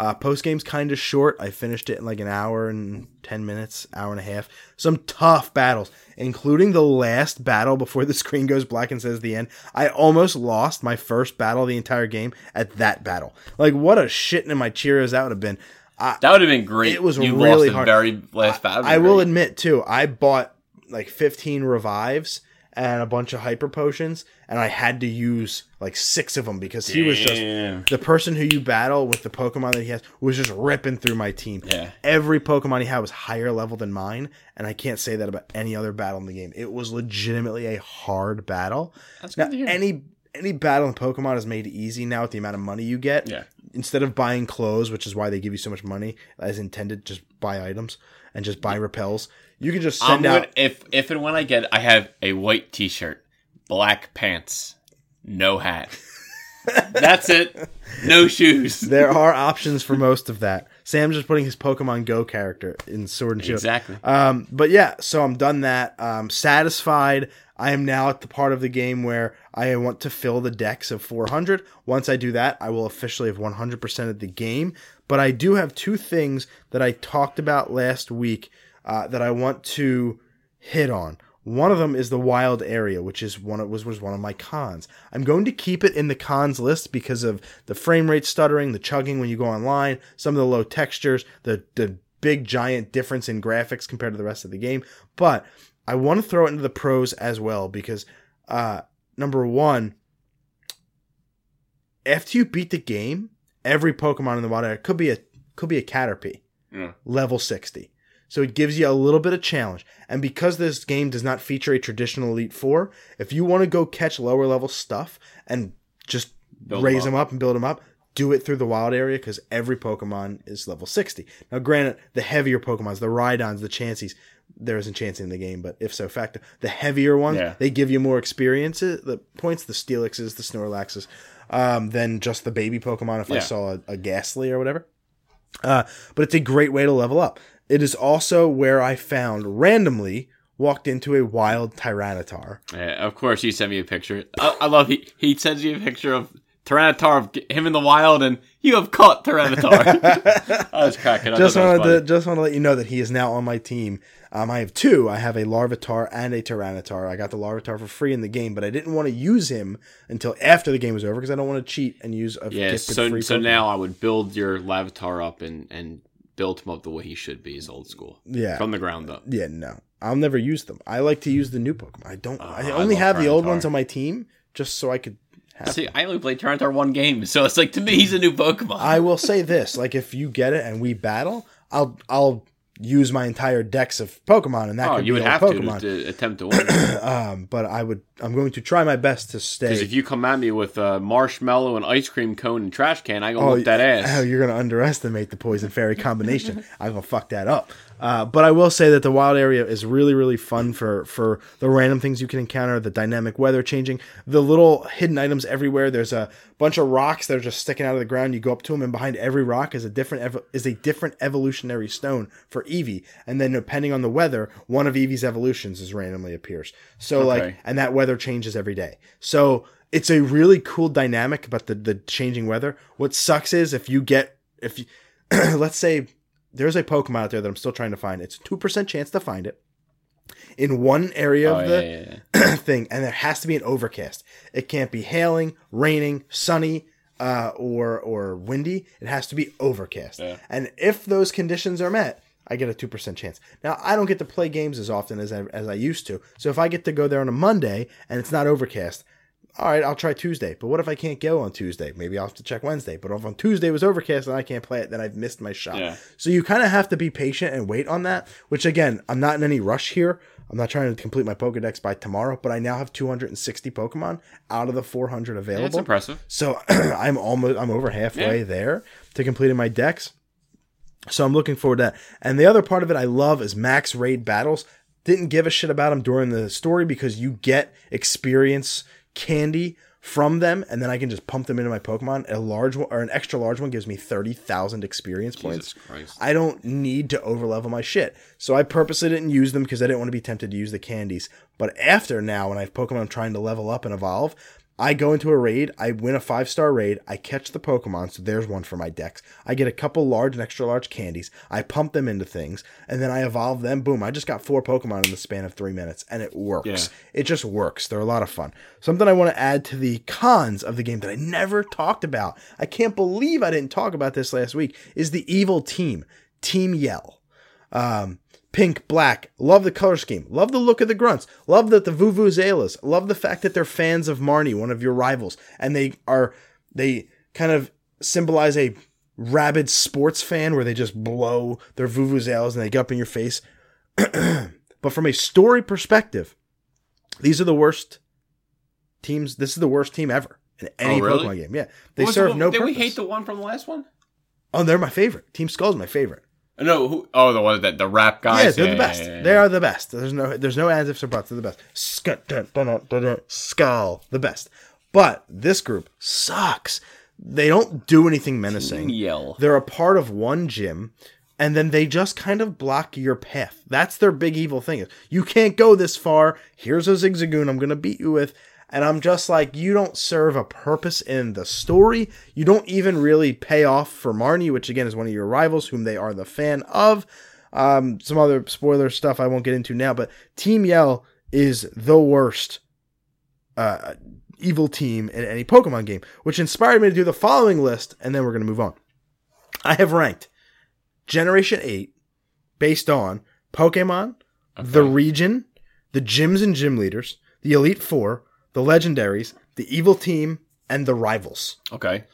Uh, post game's kind of short. I finished it in like an hour and 10 minutes, hour and a half. Some tough battles, including the last battle before the [LAUGHS] screen goes black and says the end. I almost lost my first battle of the entire game at that battle. Like, what a shitting in my Cheerios that would have been. That would have been great. It was you really lost hard. the very last battle. I will admit too, I bought like 15 revives and a bunch of hyper potions, and I had to use like six of them because he was just the person who you battle with the Pokemon that he has was just ripping through my team. Yeah. Every Pokemon he had was higher level than mine, and I can't say that about any other battle in the game. It was legitimately a hard battle. That's Now, good to hear. any any battle in Pokemon is made easy now with the amount of money you get. Yeah. Instead of buying clothes, which is why they give you so much money, as intended, just buy items and just buy repels. You can just I'm send out. gonna, if if and when I get, it, I have a white T-shirt, black pants, no hat. [LAUGHS] That's it. No shoes. There are options for most of that. Sam's just putting his Pokemon Go character in Sword and Shield. Exactly. Um, but yeah, so I'm done that. Um, satisfied. I am now at the part of the game where I want to fill the dex of 400. Once I do that, I will officially have 100% of the game. But I do have two things that I talked about last week uh, that I want to hit on. One of them is the wild area, which is one of, was was one of my cons. I'm going to keep it in the cons list because of the frame rate stuttering, the chugging when you go online, some of the low textures, the the big giant difference in graphics compared to the rest of the game. But I want to throw it into the pros as well because uh, number one, after you beat the game, every Pokemon in the wild area could be a could be a Caterpie Yeah. level 60. So it gives you a little bit of challenge. And because this game does not feature a traditional Elite Four, if you want to go catch lower level stuff and just Build raise up. them up and build them up, do it through the wild area because every Pokemon is level 60. Now, granted, the heavier Pokemons, the Rhydons, the Chanseys, there isn't Chansey in the game, but ipso facto, the heavier ones, Yeah. they give you more experiences, the points, the Steelixes, the Snorlaxes, um, than just the baby Pokemon if I saw a, a Gastly or whatever. Uh, but it's a great way to level up. It is also where I found randomly walked into a wild Tyranitar. Yeah, of course, he sent me a picture. I, I love he he sends you a picture of Tyranitar of him in the wild, and you have caught Tyranitar. [LAUGHS] I was cracking. up. just I was wanted to just want to let you know that he is now on my team. Um, I have two. I have a Larvitar and a Tyranitar. I got the Larvitar for free in the game, but I didn't want to use him until after the game was over because I don't want to cheat and use a Yeah, so so Pokemon. now I would build your Larvitar up and and build him up the way he should be, is old school. Yeah. from the ground up. Yeah, no. I'll never use them. I like to use the new Pokemon. I don't. Uh, I I only love have the old ones on my team just so I could have. See, I only played Tyranitar one game, [LAUGHS] so it's like to me he's a new Pokemon. I will say this: like if you get it and we battle, I'll I'll use my entire dex of Pokemon, and that oh, could you be would have Pokemon. to, to attempt to win. [CLEARS THROAT] Um, but I would. I'm going to try my best to stay. Because if you come at me with a marshmallow and ice cream cone and trash can, I gonna Oh, whoop that ass. Oh, [LAUGHS] you're gonna underestimate the poison fairy combination. [LAUGHS] I'm gonna fuck that up. Uh, but I will say that the wild area is really, really fun for for the random things you can encounter, the dynamic weather changing, the little hidden items everywhere. There's a bunch of rocks that are just sticking out of the ground. You go up to them, and behind every rock is a different ev- is a different evolutionary stone for Eevee. And then depending on the weather, one of Eevee's evolutions is randomly appears. So like, and that weather changes every day. So it's a really cool dynamic about the the changing weather. What sucks is if you get if you [CLEARS THROAT] let's say there's a Pokemon out there that I'm still trying to find. It's a two percent chance to find it in one area Oh, of yeah, the yeah, yeah. [CLEARS THROAT] thing, and there has to be an overcast. It can't be hailing, raining, sunny, uh, or or windy. It has to be overcast. Yeah. And if those conditions are met, I get a two percent chance. Now I don't get to play games as often as I, as I used to. So if I get to go there on a Monday and it's not overcast, all right, I'll try Tuesday. But what if I can't go on Tuesday? Maybe I'll have to check Wednesday. But if on Tuesday it was overcast and I can't play it, then I've missed my shot. Yeah. So you kind of have to be patient and wait on that. Which again, I'm not in any rush here. I'm not trying to complete my Pokedex by tomorrow, but I now have 260 Pokemon out of the 400 Yeah, it's available. impressive. So [CLEARS THROAT] I'm almost I'm over halfway Yeah. there to completing my dex. So I'm looking forward to that. And the other part of it I love is max raid battles. Didn't give a shit about them during the story because you get experience candy from them, and then I can just pump them into my Pokemon. A large one or an extra large one gives me thirty thousand experience points. Christ. I don't need to overlevel my shit. So I purposely didn't use them because I didn't want to be tempted to use the candies. But after now, when I have Pokemon I'm trying to level up and evolve, I go into a raid, I win a five star raid, I catch the Pokemon, so there's one for my dex. I get a couple large and extra large candies, I pump them into things, and then I evolve them. Boom, I just got four Pokemon in the span of three minutes, and it works. Yeah. It just works. They're a lot of fun. Something I want to add to the cons of the game that I never talked about. I can't believe I didn't talk about this last week. Is the evil team, Team Yell. Um, pink, black. Love the color scheme. Love the look of the grunts. Love that the Vuvuzelas. Love the fact that they're fans of Marnie, one of your rivals, and they are they kind of symbolize a rabid sports fan where they just blow their Vuvuzelas and they get up in your face. [CLEARS THROAT] but from a story perspective, these are the worst teams. This is the worst team ever in any Oh, really? Pokemon game. Yeah, they the serve one- no Did purpose. we hate the one from the last one? oh, they're my favorite. Team Skull's my favorite. No, who? Oh, the one that the rap guys. yeah, they're the best. yeah, yeah. They are the best. There's no there's no ands ifs or buts. They're the best. Sc- dun, dun, dun, dun, dun, Skull, the best. But this group sucks. They don't do anything menacing. Yell. They're a part of one gym, and then they just kind of block your path. That's their big evil thing. Is you can't go this far. Here's a Zigzagoon I'm gonna beat you with. And I'm just like, you don't serve a purpose in the story. You don't even really pay off for Marnie, which again is one of your rivals, whom they are the fan of. Um, some other spoiler stuff I won't get into now, but Team Yell is the worst uh, evil team in any Pokemon game, which inspired me to do the following list, and then we're going to move on. I have ranked Generation 8 based on Pokemon, the region, the gyms and gym leaders, the Elite Four, the legendaries, the evil team, and the rivals. [CLEARS THROAT] Okay.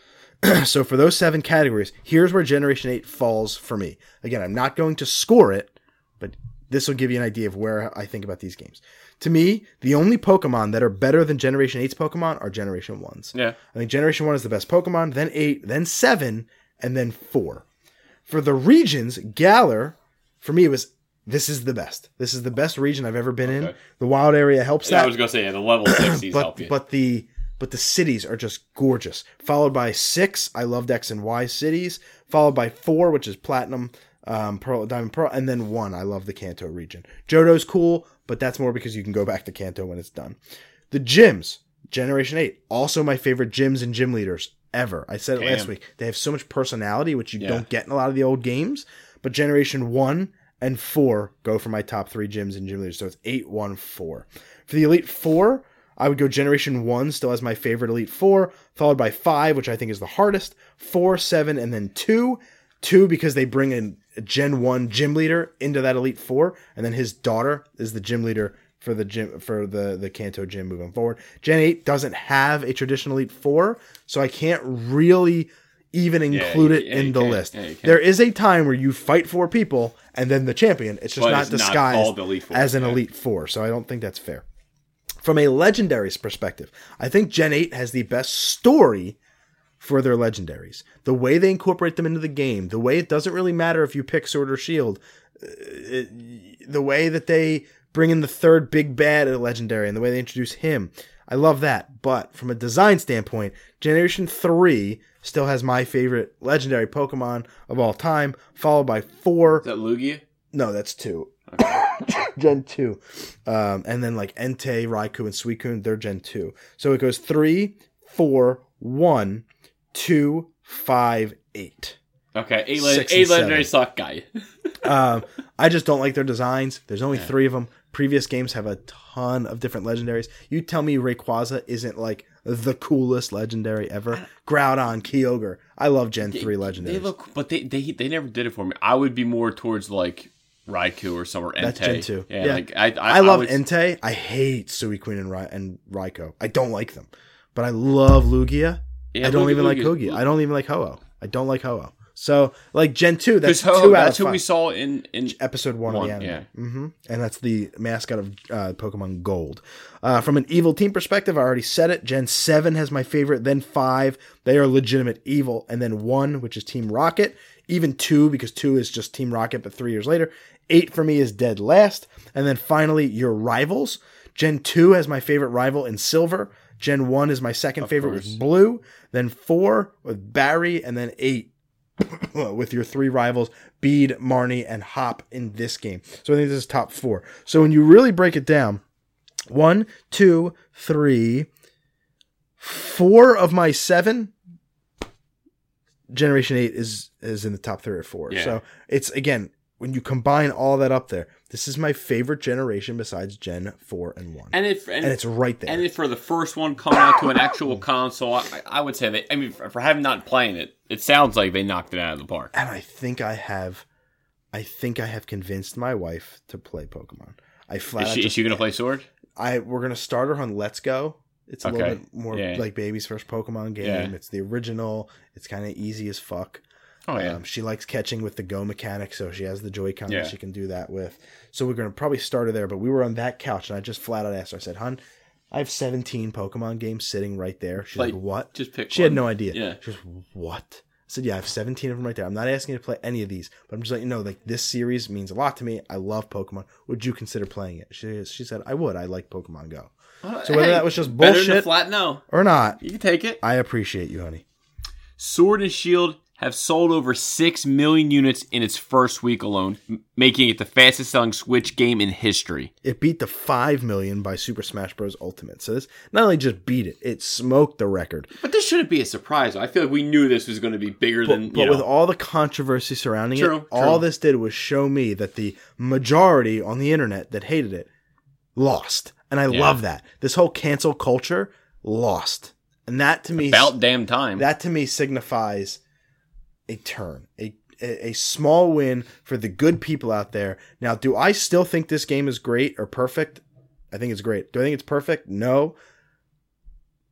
So for those seven categories, here's where Generation 8 falls for me. Again, I'm not going to score it, but this will give you an idea of where I think about these games. To me, the only Pokemon that are better than Generation 8's Pokemon are Generation 1's. Yeah. I think Generation 1 is the best Pokemon, then 8, then 7, and then 4. For the regions, Galar, for me, it was this is the best. This is the best region I've ever been in. The wild area helps Yeah, that I was gonna say yeah, the level sixties [CLEARS THROAT] but help you. but the but the cities are just gorgeous. Followed by six, I loved X and Y cities. Followed by four, which is Platinum, um, Pearl, Diamond, Pearl, and then one. I love the Kanto region. Johto's cool, but that's more because you can go back to Kanto when it's done. The gyms, Generation 8, also my favorite gyms and gym leaders ever. I said it last week. They have so much personality, which you Yeah. don't get in a lot of the old games. But Generation 1 and 4 go for my top three gyms and gym leaders. So it's eight, one, four. For the Elite Four, I would go Generation 1 still as my favorite Elite Four, followed by 5, which I think is the hardest, 4, 7, and then 2. 2 because they bring in a Gen 1 gym leader into that Elite Four, and then his daughter is the gym leader for the gym for the the Kanto gym moving forward. Gen 8 doesn't have a traditional Elite Four, so I can't really even include you- it yeah, in the list. Yeah, there is a time where you fight four people and then the champion. It's just But not it's disguised Elite Four, as an yeah. Elite Four, so I don't think that's fair. From a legendaries perspective, I think Gen 8 has the best story for their legendaries. The way they incorporate them into the game, the way it doesn't really matter if you pick Sword or Shield, uh, it- the way that they bring in the third big bad at a legendary and the way they introduce him. I love that. But from a design standpoint, Generation 3 still has my favorite legendary Pokemon of all time, followed by 4. Is that Lugia? No, that's 2. [COUGHS] Gen 2. Um, and then like Entei, Raikou, and Suicune, they're Gen 2. So it goes 3, 4, 1, 2, 5, 8. Okay, eight, le- eight legendary suck guy. [LAUGHS] Um, I just don't like their designs. There's only three of them. Previous games have a ton of different legendaries. You tell me Rayquaza isn't like the coolest legendary ever. Groudon, Kyogre. I love Gen 3 legendaries. They look, but they they they never did it for me. I would be more towards like Raikou or somewhere. Entei. That's Gen 2. Yeah, Yeah. like I I, I love would, Entei. I hate Suicune and, Ra- and Raikou. I don't like them. But I love Lugia. Yeah, I don't Lugia- even like Lugia- I don't even like Ho-Oh. I don't like Ho-Oh. So, like Gen 2, that's two Ho, out that's of who five. we saw in in episode one, One, of the anime. yeah. hmm And that's the mascot of uh, Pokemon Gold. Uh, from an evil team perspective, I already said it. Gen 7 has my favorite, then 5. They are legitimate evil. And then 1, which is Team Rocket. Even 2, because 2 is just Team Rocket, but 3 years later. 8 for me is dead last. And then finally, your rivals. Gen 2 has my favorite rival in Silver. Gen 1 is my second favorite course. with Blue. Then 4 with Barry. And then 8 Uh, with your three rivals, Bede, Marnie, and Hop in this game. So I think this is top four. So when you really break it down, one, two, three, four of my seven, Generation 8 is is in the top three or four. Yeah. So it's again, when you combine all that up there, this is my favorite generation besides Gen 4 and 1. and if and, and it's right there. and if for the first one coming out to an actual [COUGHS] console, I, I would say that I mean for, having not playing it, it sounds like they knocked it out of the park. and I think I have, I think I have convinced my wife to play Pokemon. I flat Is she, is she gonna play Sword? I we're gonna start her on Let's Go. It's a little bit more Yeah. like baby's first Pokemon game. Yeah. It's the original. It's kind of easy as fuck. Oh yeah, Um, she likes catching with the Go mechanic, so she has the Joy-Con Yeah. that she can do that with. So we're gonna probably start her there. But we were on that couch, and I just flat out asked her. I said, "Hun, I have 17 Pokemon games sitting right there." She's like, Like, "What?" just pick She had no idea. Yeah. She was what? I said, "Yeah, I have 17 of them right there. I'm not asking you to play any of these, but I'm just letting you know, like this series means a lot to me. I love Pokemon. Would you consider playing it?" She she said, "I would. I like Pokemon Go." So whether that was just better than a bullshit flat no, or not, you can take it. I appreciate you, honey. Sword and Shield have sold over 6 million units in its first week alone, m- making it the fastest selling Switch game in history. It beat the five million by Super Smash Bros. Ultimate. So this not only just beat it, it smoked the record. But this shouldn't be a surprise. I feel like we knew this was going to be bigger than, But you with all the controversy surrounding True, it, all this did was show me that the majority on the internet that hated it lost. And I Yeah. love that. This whole cancel culture lost. And that to me About damn time. that to me signifies a turn, a, a small win for the good people out there. Now, do I still think this game is great or perfect? I think it's great. Do I think it's perfect? No.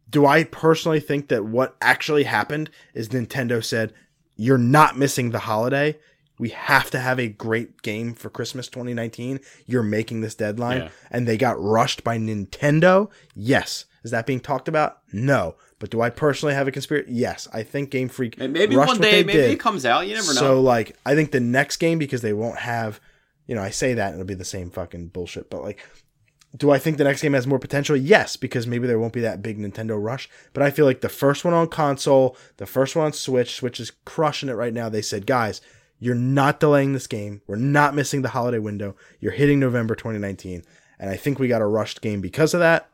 Do I personally think that what actually happened is Nintendo said, "You're not missing the holiday. We have to have a great game for Christmas 2019. You're making this deadline." Yeah. And they got rushed by Nintendo? Yes. Is that being talked about? No. But do I personally have a conspiracy? Yes. I think Game Freak And maybe one day, maybe did. it comes out. You never know. So like I think the next game because they won't have you know, I say that and it'll be the same fucking bullshit, but like do I think the next game has more potential? Yes, because maybe there won't be that big Nintendo rush. But I feel like the first one on console, the first one on Switch, Switch is crushing it right now. They said, guys, you're not delaying this game. We're not missing the holiday window. You're hitting November 2019. And I think we got a rushed game because of that.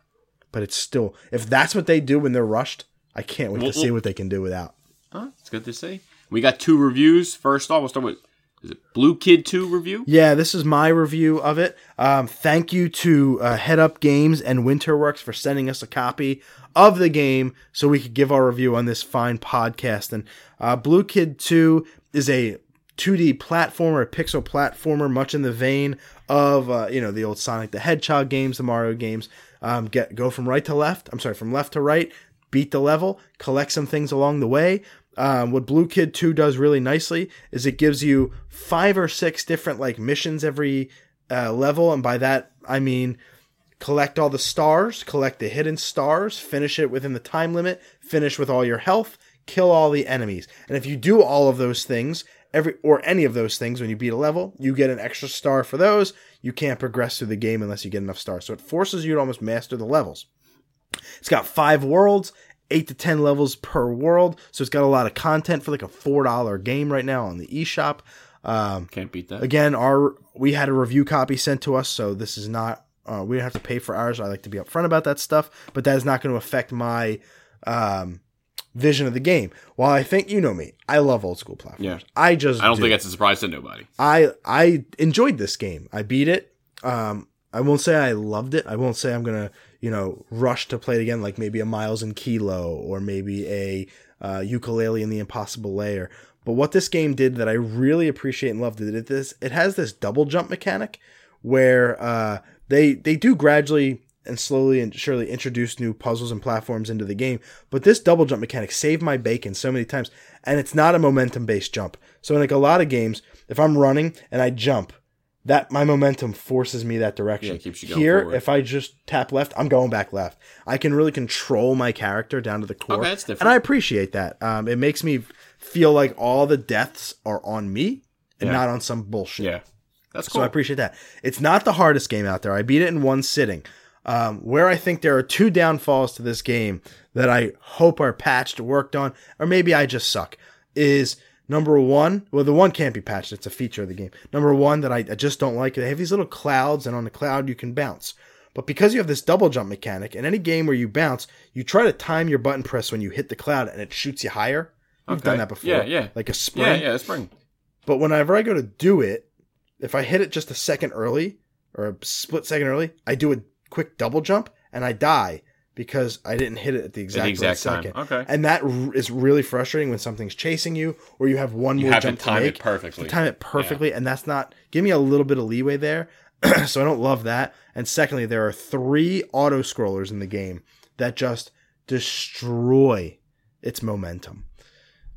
but it's still if that's what they do when they're rushed, I can't wait Well, to see what they can do without. Huh? It's good to see. We got two reviews. First off, we'll start with is it Blue Kid Two review? Yeah, this is my review of it. Um, thank you to uh, Headup Games and Winterworks for sending us a copy of the game so we could give our review on this fine podcast. And uh, Blue Kid 2 is a 2D platformer, a pixel platformer, much in the vein of uh, you know the old Sonic the Hedgehog games, the Mario games. Um, get go from right to left. I'm sorry, from left to right. Beat the level, collect some things along the way. Um, what Blue Kid 2 does really nicely is it gives you five or six different like missions every uh, level, and by that I mean collect all the stars, collect the hidden stars, finish it within the time limit, finish with all your health, kill all the enemies. And if you do all of those things, every or any of those things when you beat a level, you get an extra star for those. You can't progress through the game unless you get enough stars. So it forces you to almost master the levels. It's got five worlds, eight to ten levels per world. So it's got a lot of content for like a four dollar game right now on the eShop. Um, Can't beat that. again, our we had a review copy sent to us, so this is not uh, we don't have to pay for ours. I like to be upfront about that stuff, but that is not going to affect my um, vision of the game. While I think you know me, I love old school platforms. Yeah. I just I don't do. think that's a surprise to nobody. I I enjoyed this game. I beat it. Um, I won't say I loved it. I won't say I'm gonna you know rush to play it again, like maybe a Miles and Kilo or maybe a uh, Yooka-Laylee in the Impossible Lair. But what this game did that I really appreciate and loved it, it this it has this double jump mechanic where uh, they they do gradually and slowly and surely introduce new puzzles and platforms into the game. But this double jump mechanic saved my bacon so many times, and it's not a momentum based jump. So in like a lot of games, if I'm running and I jump, that my momentum forces me that direction. Yeah, keeps you going Here, forward. if I just tap left, I'm going back left. I can really control my character down to the core, Okay, that's different. and I appreciate that. Um, it makes me feel like all the deaths are on me and Yeah. not on some bullshit. Yeah, that's cool. So. I appreciate that. It's not the hardest game out there. I beat it in one sitting. Um, where I think there are two downfalls to this game that I hope are patched, worked on, or maybe I just suck, is number one. Well, the one can't be patched. It's a feature of the game. Number one that I, I just don't like. They have these little clouds, and on the cloud you can bounce. But because you have this double jump mechanic, in any game where you bounce, you try to time your button press when you hit the cloud, and it shoots you higher. You've Okay. done that before. Yeah, yeah. Like a spring. yeah, yeah, a spring. But whenever I go to do it, if I hit it just a second early or a split second early, I do a quick double jump and I die because I didn't hit it at the exact, exact right second. Okay. And that r- is really frustrating when something's chasing you or you have one You more haven't jump to timed make. it perfectly. You time it perfectly, and that's not give me a little bit of leeway there. [CLEARS THROAT] so I don't love that. And secondly, there are three auto scrollers in the game that just destroy its momentum.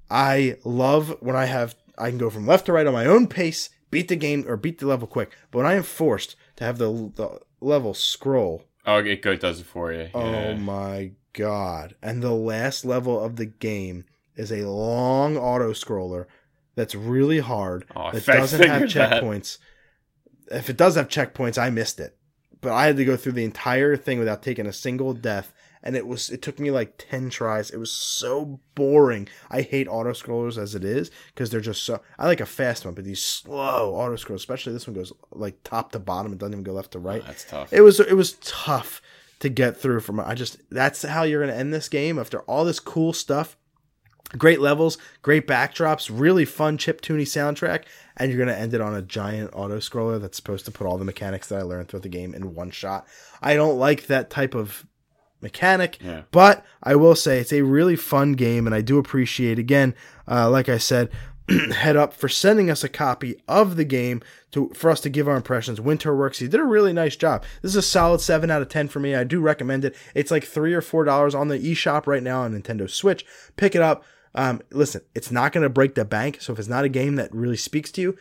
I love when I have I can go from left to right on my own pace, beat the game or beat the level quick. But when I am forced to have the the level scroll, Oh, it does it for you. oh my god! And the last level of the game is a long auto scroller that's really hard Oh, that doesn't have figured that. checkpoints. If it does have checkpoints, I missed it. But I had to go through the entire thing without taking a single death, and it was it took me like ten tries. It was so boring. I hate auto scrollers as it is because they're just so. I like a fast one, but these slow auto scrolls, especially this one goes like top to bottom. It doesn't even go left to right. Ah, that's tough. It was it was tough to get through from I just that's how you're gonna end this game after all this cool stuff. Great levels, great backdrops, really fun chip tuney soundtrack, and you're gonna end it on a giant auto scroller that's supposed to put all the mechanics that I learned throughout the game in one shot. I don't like that type of mechanic, Yeah. but I will say it's a really fun game, and I do appreciate again, uh, like I said, [CLEARS THROAT] head up for sending us a copy of the game to for us to give our impressions. Winterworks, he did a really nice job. This is a solid seven out of ten for me. I do recommend it. It's like three or four dollars on the eShop right now on Nintendo Switch. Pick it up. Um, listen, it's not going to break the bank. So if it's not a game that really speaks to you,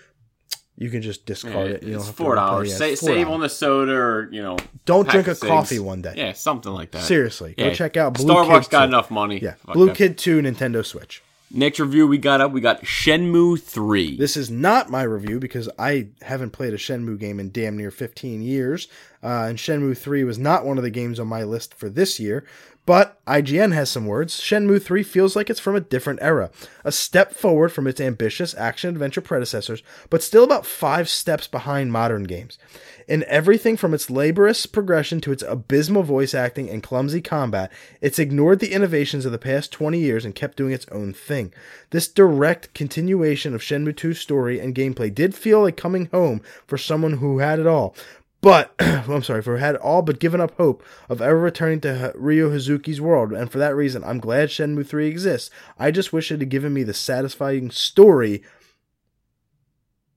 you can just discard it. You it's four dollars. Sa- save on the soda, or you know, Don't drink a coffee one day. Yeah, something like that. Seriously, go check out Blue Starbucks Kid got 2. enough money. Yeah, Fuck Blue them. Kid Two, Nintendo Switch. Next review we got up. We got Shenmue Three. This is not my review because I haven't played a Shenmue game in damn near 15 years. Uh, and Shenmue 3 was not one of the games on my list for this year. But IGN has some words. Shenmue 3 feels like it's from a different era, a step forward from its ambitious action adventure predecessors, but still about five steps behind modern games. In everything from its laborious progression to its abysmal voice acting and clumsy combat, it's ignored the innovations of the past 20 years and kept doing its own thing. This direct continuation of Shenmue 2's story and gameplay did feel like coming home for someone who had it all, but [CLEARS THROAT] I'm sorry for had all but given up hope of ever returning to Ryo Hazuki's world, and for that reason, I'm glad Shenmue 3 exists. I just wish it had given me the satisfying story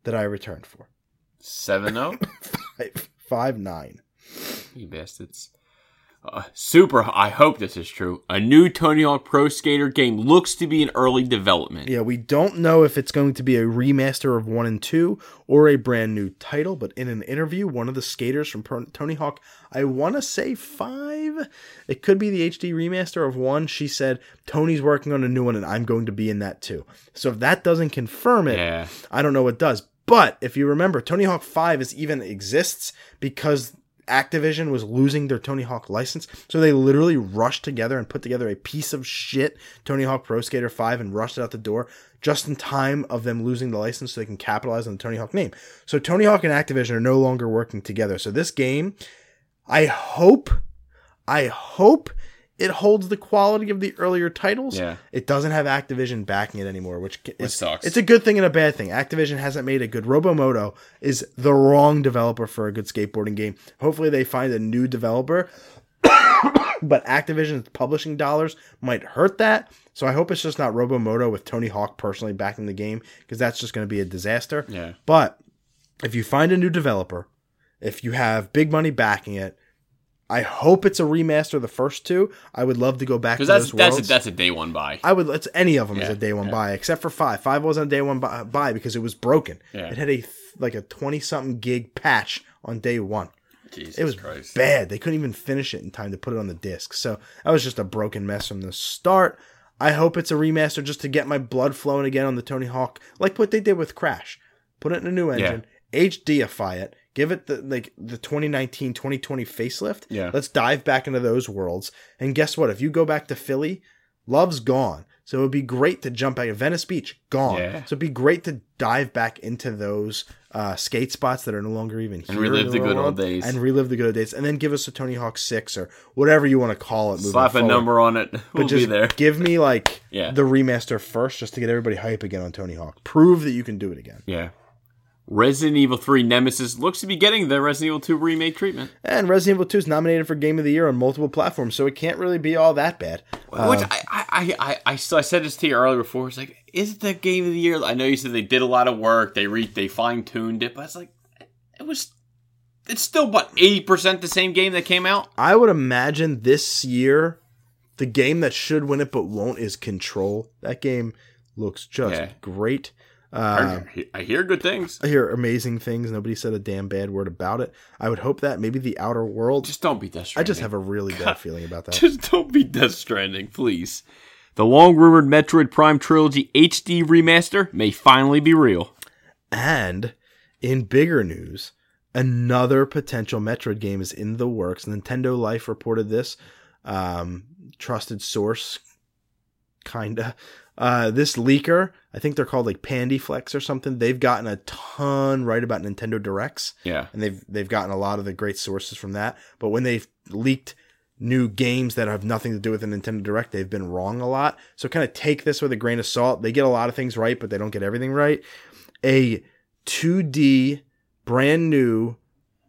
that I returned for. 7 0? [LAUGHS] Five, five nine. You bastards. Uh, super, I hope this is true. A new Tony Hawk Pro Skater game looks to be in early development. Yeah, we don't know if it's going to be a remaster of 1 and 2 or a brand new title, but in an interview, one of the skaters from Pro- Tony Hawk, I want to say 5, it could be the HD remaster of 1, she said, Tony's working on a new one and I'm going to be in that too. So if that doesn't confirm it, Yeah. I don't know what does. But if you remember, Tony Hawk 5 is even exists because Activision was losing their Tony Hawk license. So they literally rushed together and put together a piece of shit Tony Hawk Pro Skater 5 and rushed it out the door just in time of them losing the license so they can capitalize on the Tony Hawk name. So Tony Hawk and Activision are no longer working together. So this game, I hope, I hope it holds the quality of the earlier titles. Yeah. It doesn't have Activision backing it anymore, which is, sucks. It's a good thing and a bad thing. Activision hasn't made a good Robomodo is the wrong developer for a good skateboarding game. Hopefully they find a new developer. [COUGHS] but Activision's publishing dollars might hurt that. So I hope it's just not Robomodo with Tony Hawk personally backing the game because that's just going to be a disaster. Yeah. But if you find a new developer, if you have big money backing it, I hope it's a remaster of the first two. I would love to go back to that's those that's a, that's a day one buy. I would. It's any of them Yeah, a day one yeah. buy, except for five. Five wasn't a day one buy, buy because it was broken. Yeah. It had a like a twenty something gig patch on day one. Jesus It was Christ. bad. They couldn't even finish it in time to put it on the disc. So that was just a broken mess from the start. I hope it's a remaster just to get my blood flowing again on the Tony Hawk, like what they did with Crash. Put it in a new engine, HDify it, give it the like the 2019 2020 facelift. Yeah. Let's dive back into those worlds. And guess what? If you go back to Philly, Love's gone. So it would be great to jump back. Venice Beach, gone. Yeah. So it'd be great to dive back into those uh, skate spots that are no longer even here. And relive in the good old days. And relive the good old days. And then give us a Tony Hawk 6 or whatever you want to call it. Slap a number on it. [LAUGHS] We'll But just be there. give me like [LAUGHS] Yeah. the remaster first just to get everybody hype again on Tony Hawk. Prove that you can do it again. Yeah. Resident Evil 3 Nemesis looks to be getting the Resident Evil 2 remake treatment. And Resident Evil 2 is nominated for Game of the Year on multiple platforms, so it can't really be all that bad. Which um, I, I, I, I, I, I said this to you earlier before. It's like, is it the game of the year? I know you said they did a lot of work. They re, they fine tuned it, but it's like, it was, it's still what eighty percent the same game that came out. I would imagine this year, the game that should win it but won't is Control. That game looks just Yeah. great. Uh, I, I hear good things. I hear amazing things. Nobody said a damn bad word about it. I would hope that maybe the Outer World. Just don't be Death I just have a really bad feeling about [LAUGHS] that. Just don't be Death Stranding, please. The long rumored Metroid Prime Trilogy HD remaster may finally be real. And in bigger news, another potential Metroid game is in the works. Nintendo Life reported this. Um, trusted source, kinda. Uh, this leaker, I think they're called like Pandyflex or something. They've gotten a ton right about Nintendo Directs, Yeah. and they've they've gotten a lot of the great sources from that. But when they've leaked new games that have nothing to do with the Nintendo Direct, they've been wrong a lot. So kind of take this with a grain of salt. They get a lot of things right, but they don't get everything right. A 2D brand new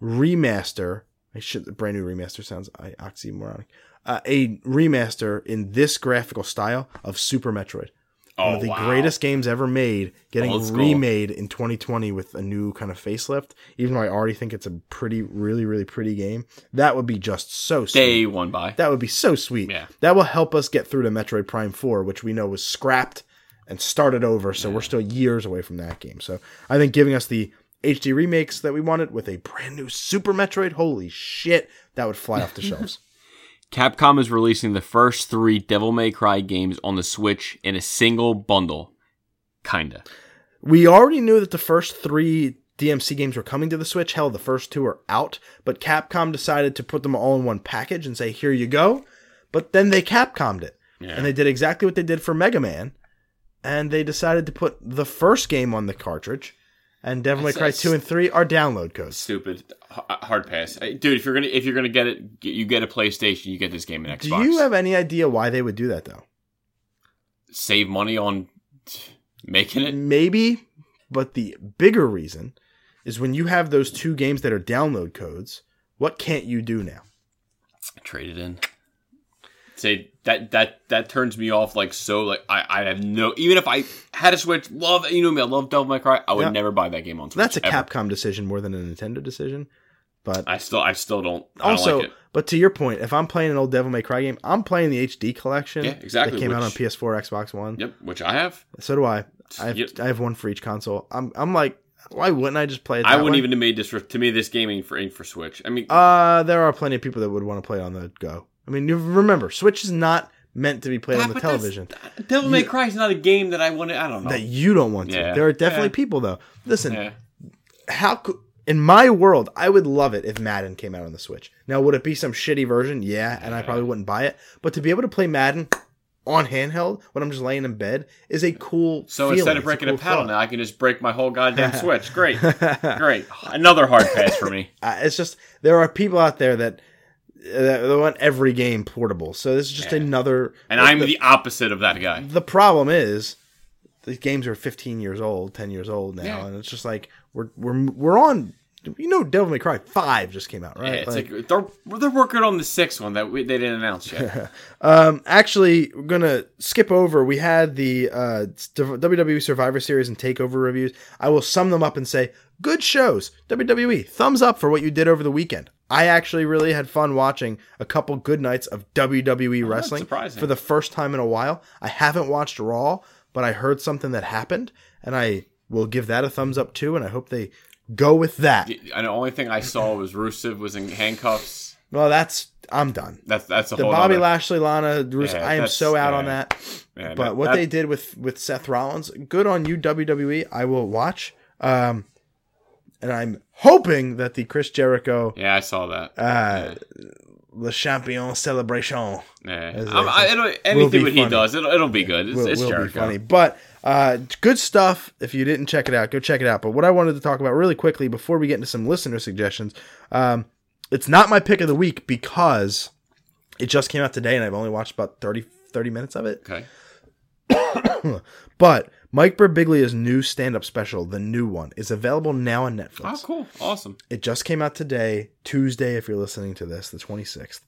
remaster. I should the brand new remaster sounds oxymoronic. Uh, a remaster in this graphical style of Super Metroid. One Oh, of the wow. greatest games ever made, getting remade in 2020 with a new kind of facelift. Even though I already think it's a pretty, really, really pretty game, that would be just so sweet. Day one by. That would be so sweet. Yeah. That will help us get through to Metroid Prime 4, which we know was scrapped and started over. So we're still years away from that game. So I think giving us the HD remakes that we wanted with a brand new Super Metroid, holy shit, that would fly off the [LAUGHS] shelves. Capcom is releasing the first three Devil May Cry games on the Switch in a single bundle. Kinda. We already knew that the first three DMC games were coming to the Switch. Hell, the first two are out, but Capcom decided to put them all in one package and say, here you go. But then they Capcomed it, Yeah. and they did exactly what they did for Mega Man, and they decided to put the first game on the cartridge, and Devil May Cry two and three are download codes. Stupid, H- hard pass, Hey, dude. If you're gonna if you're gonna get it, you get a PlayStation. You get this game in Xbox. Do you have any idea why they would do that though? save money on making it? Maybe, but the bigger reason is when you have those two games that are download codes. What can't you do now? Trade it in. Say that that that turns me off like so like I I have no even if I had a Switch love you know me I love Devil May Cry I would Yeah. never buy that game on Switch. That's a ever. Capcom decision more than a Nintendo decision. But I still I still don't I also, don't like it. but to your point, if I'm playing an old Devil May Cry game, I'm playing the HD collection. Yeah, exactly, That came out on PS4, Xbox One. Yep, which I have. So do I. I have, Yep. I have one for each console. I'm I'm like, why wouldn't I just play it? I wouldn't way? even have made this for to me this gaming for ain't for Switch. I mean Uh, there are plenty of people that would want to play on the go. I mean, you remember, Switch is not meant to be played on the television. Devil May Cry is not a game that I want to I don't know. That you don't want to. Yeah. There are definitely Yeah. people though. Listen, yeah. how could in my world, I would love it if Madden came out on the Switch. Now, would it be some shitty version? Yeah, and I probably wouldn't buy it. But to be able to play Madden on handheld when I'm just laying in bed is a cool. So feeling. instead of breaking a, cool paddle thought. now, I can just break my whole goddamn [LAUGHS] Switch. Great, great. [LAUGHS] Another hard pass for me. [LAUGHS] Uh, it's just there are people out there that that want every game portable. So this is just Yeah. another. And I'm the opposite of that guy. The problem is these games are 15 years old, 10 years old now, Yeah. and it's just like we're we're we're on. You know, Devil May Cry Five just came out, Yeah, right? it's Like- like, they're they're working on the sixth one that we, they didn't announce yet. [LAUGHS] Um, actually, we're gonna skip over. We had the uh, WWE Survivor Series and Takeover reviews. I will sum them up and say, good shows. WWE, thumbs up for what you did over the weekend. I actually really had fun watching a couple good nights of WWE wrestling for the first time in a while. I haven't watched Raw, but I heard something that happened, and I will give that a thumbs up too. And I hope they go with that. and the only thing I saw was Rusev was in handcuffs. Well, that's I'm done. That's that's a The whole. Bobby other- Lashley, Lana, Rusev, Yeah, I am so out on that. Yeah, But that- what that- they did with with Seth Rollins, good on you WWE. I will watch. Um, and I'm hoping that the Chris Jericho Yeah, I saw that. uh, Le Champion celebration yeah. I, it'll, anything what he does, it'll, it'll be good. It's, will, it's will Jericho. funny. But uh, good stuff. If you didn't check it out, go check it out. But what I wanted to talk about really quickly before we get into some listener suggestions, um, it's not my pick of the week because it just came out today and I've only watched about 30, 30 minutes of it. Okay. [COUGHS] But Mike Birbiglia's new stand-up special, the new one, is available now on Netflix. Oh, cool. Awesome. It just came out today, Tuesday, if you're listening to this, the 26th.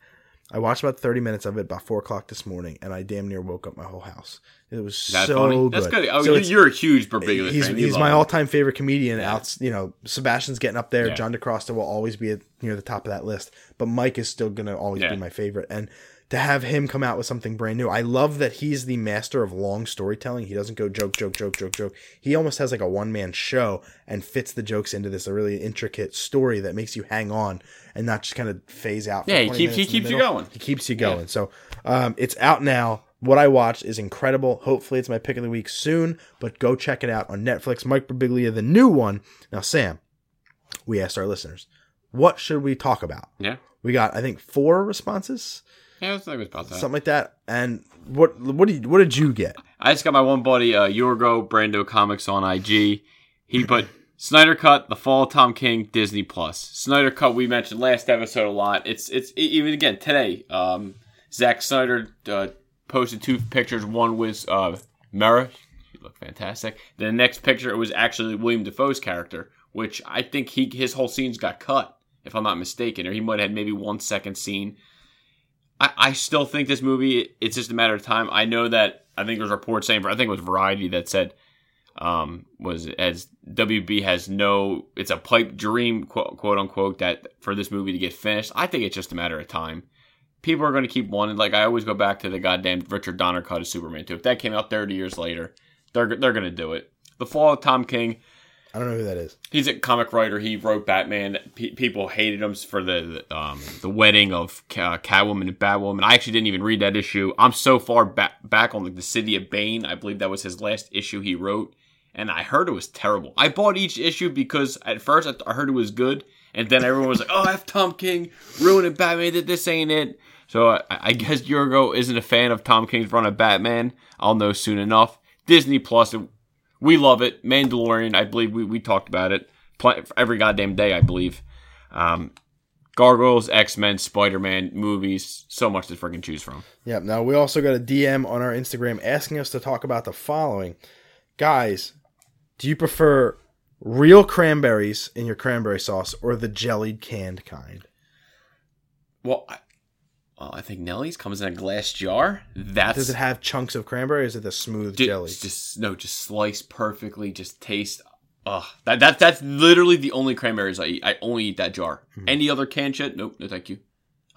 I watched about 30 minutes of it about 4 o'clock this morning, and I damn near woke up my whole house. It was That's so funny. good. That's good. Oh, So you're a huge Birbiglia he's, he's my all-time favorite comedian. Out, you know, Sebastian's getting up there. Yeah. John DeCrosta will always be at, near the top of that list, but Mike is still going to always Yeah. be my favorite. And to have him come out with something brand new, I love that he's the master of long storytelling. He doesn't go joke, joke, joke, joke, joke. He almost has like a one-man show and fits the jokes into this a really intricate story that makes you hang on and not just kind of phase out. for Yeah, he 20 keeps- he minutes in the keeps you going. He keeps you going. So um, it's out now. What I watched is incredible. Hopefully, it's my pick of the week soon, but go check it out on Netflix. Mike Birbiglia, the new one. Now, Sam, we asked our listeners, what should we talk about? Yeah. We got, I think, four responses, Yeah, I was about that. something like that. And what what did what did you get? I just got my one buddy, uh, Yorgo Brando Comics on IG. He put [LAUGHS] Snyder Cut, The Fall of Tom King, Disney Plus. Snyder Cut we mentioned last episode a lot. It's it's even again today. Um, Zack Snyder uh, posted two pictures. One was uh, Mera. She looked fantastic. The next picture it was actually William Dafoe's character, which I think he his whole scenes got cut, if I'm not mistaken, or he might have had maybe one second scene. I, I still think this movie, it's just a matter of time. I know that, I think there's reports saying, I think it was Variety that said, um, was as WB has no, it's a pipe dream, quote, quote unquote, that for this movie to get finished. I think it's just a matter of time. People are going to keep wanting, like I always go back to the goddamn Richard Donner cut of Superman 2. If that came out 30 years later, they're, they're going to do it. The Fall of Tom King, I don't know who that is. he's a comic writer. He wrote Batman. P- people hated him for the the, um, the wedding of Ca- Catwoman and Batwoman. I actually didn't even read that issue. I'm so far back back on like the City of Bane. I believe that was his last issue he wrote, and I heard it was terrible. I bought each issue because at first I, th- I heard it was good, and then everyone was like, "Oh, F Tom King ruining Batman. That this ain't it." So I, I guess Yurgo isn't a fan of Tom King's run of Batman. I'll know soon enough. Disney Plus, we love it. Mandalorian, I believe we, we talked about it pl- every goddamn day, I believe. Um, Gargoyles, X Men, Spider Man movies, so much to freaking choose from. Yep. Now we also got a DM on our Instagram asking us to talk about the following. Guys, do you prefer real cranberries in your cranberry sauce or the jellied canned kind? Well, I, I think Nellie's comes in a glass jar. That's Does it have chunks of cranberry or is it the smooth ju- jelly? Just no, just sliced perfectly. Just taste. Ugh, that that that's literally the only cranberries I eat. I only eat that jar. Hmm. Any other canned shit? Nope, no thank you.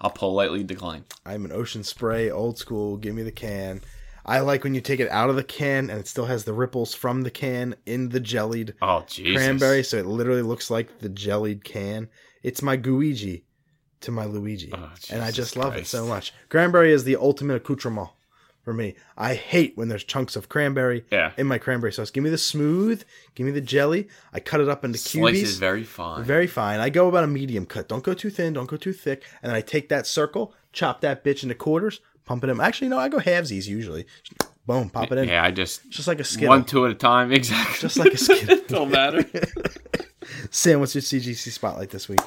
I'll politely decline. I'm an ocean spray, old school. Give me the can. I like when you take it out of the can and it still has the ripples from the can in the jellied Oh Jesus! cranberry, so it literally looks like the jellied can. It's my Guigi to my Luigi, Oh, and I just love it so much. Cranberry is the ultimate accoutrement for me. I hate when there's chunks of cranberry Yeah. in my cranberry sauce. Give me the smooth, give me the jelly. I cut it up into cubes. Slice cubies. is very fine. Very fine. I go about a medium cut. Don't go too thin. Don't go too thick. And then I take that circle, chop that bitch into quarters, pump it in. Actually, no, I go halvesies usually. Boom, pop it in. yeah, I just Just like a skittle. one two at a time. [LAUGHS] Exactly. Just like a skittle. [LAUGHS] Don't matter. [LAUGHS] Sam, what's your CGC spotlight this week?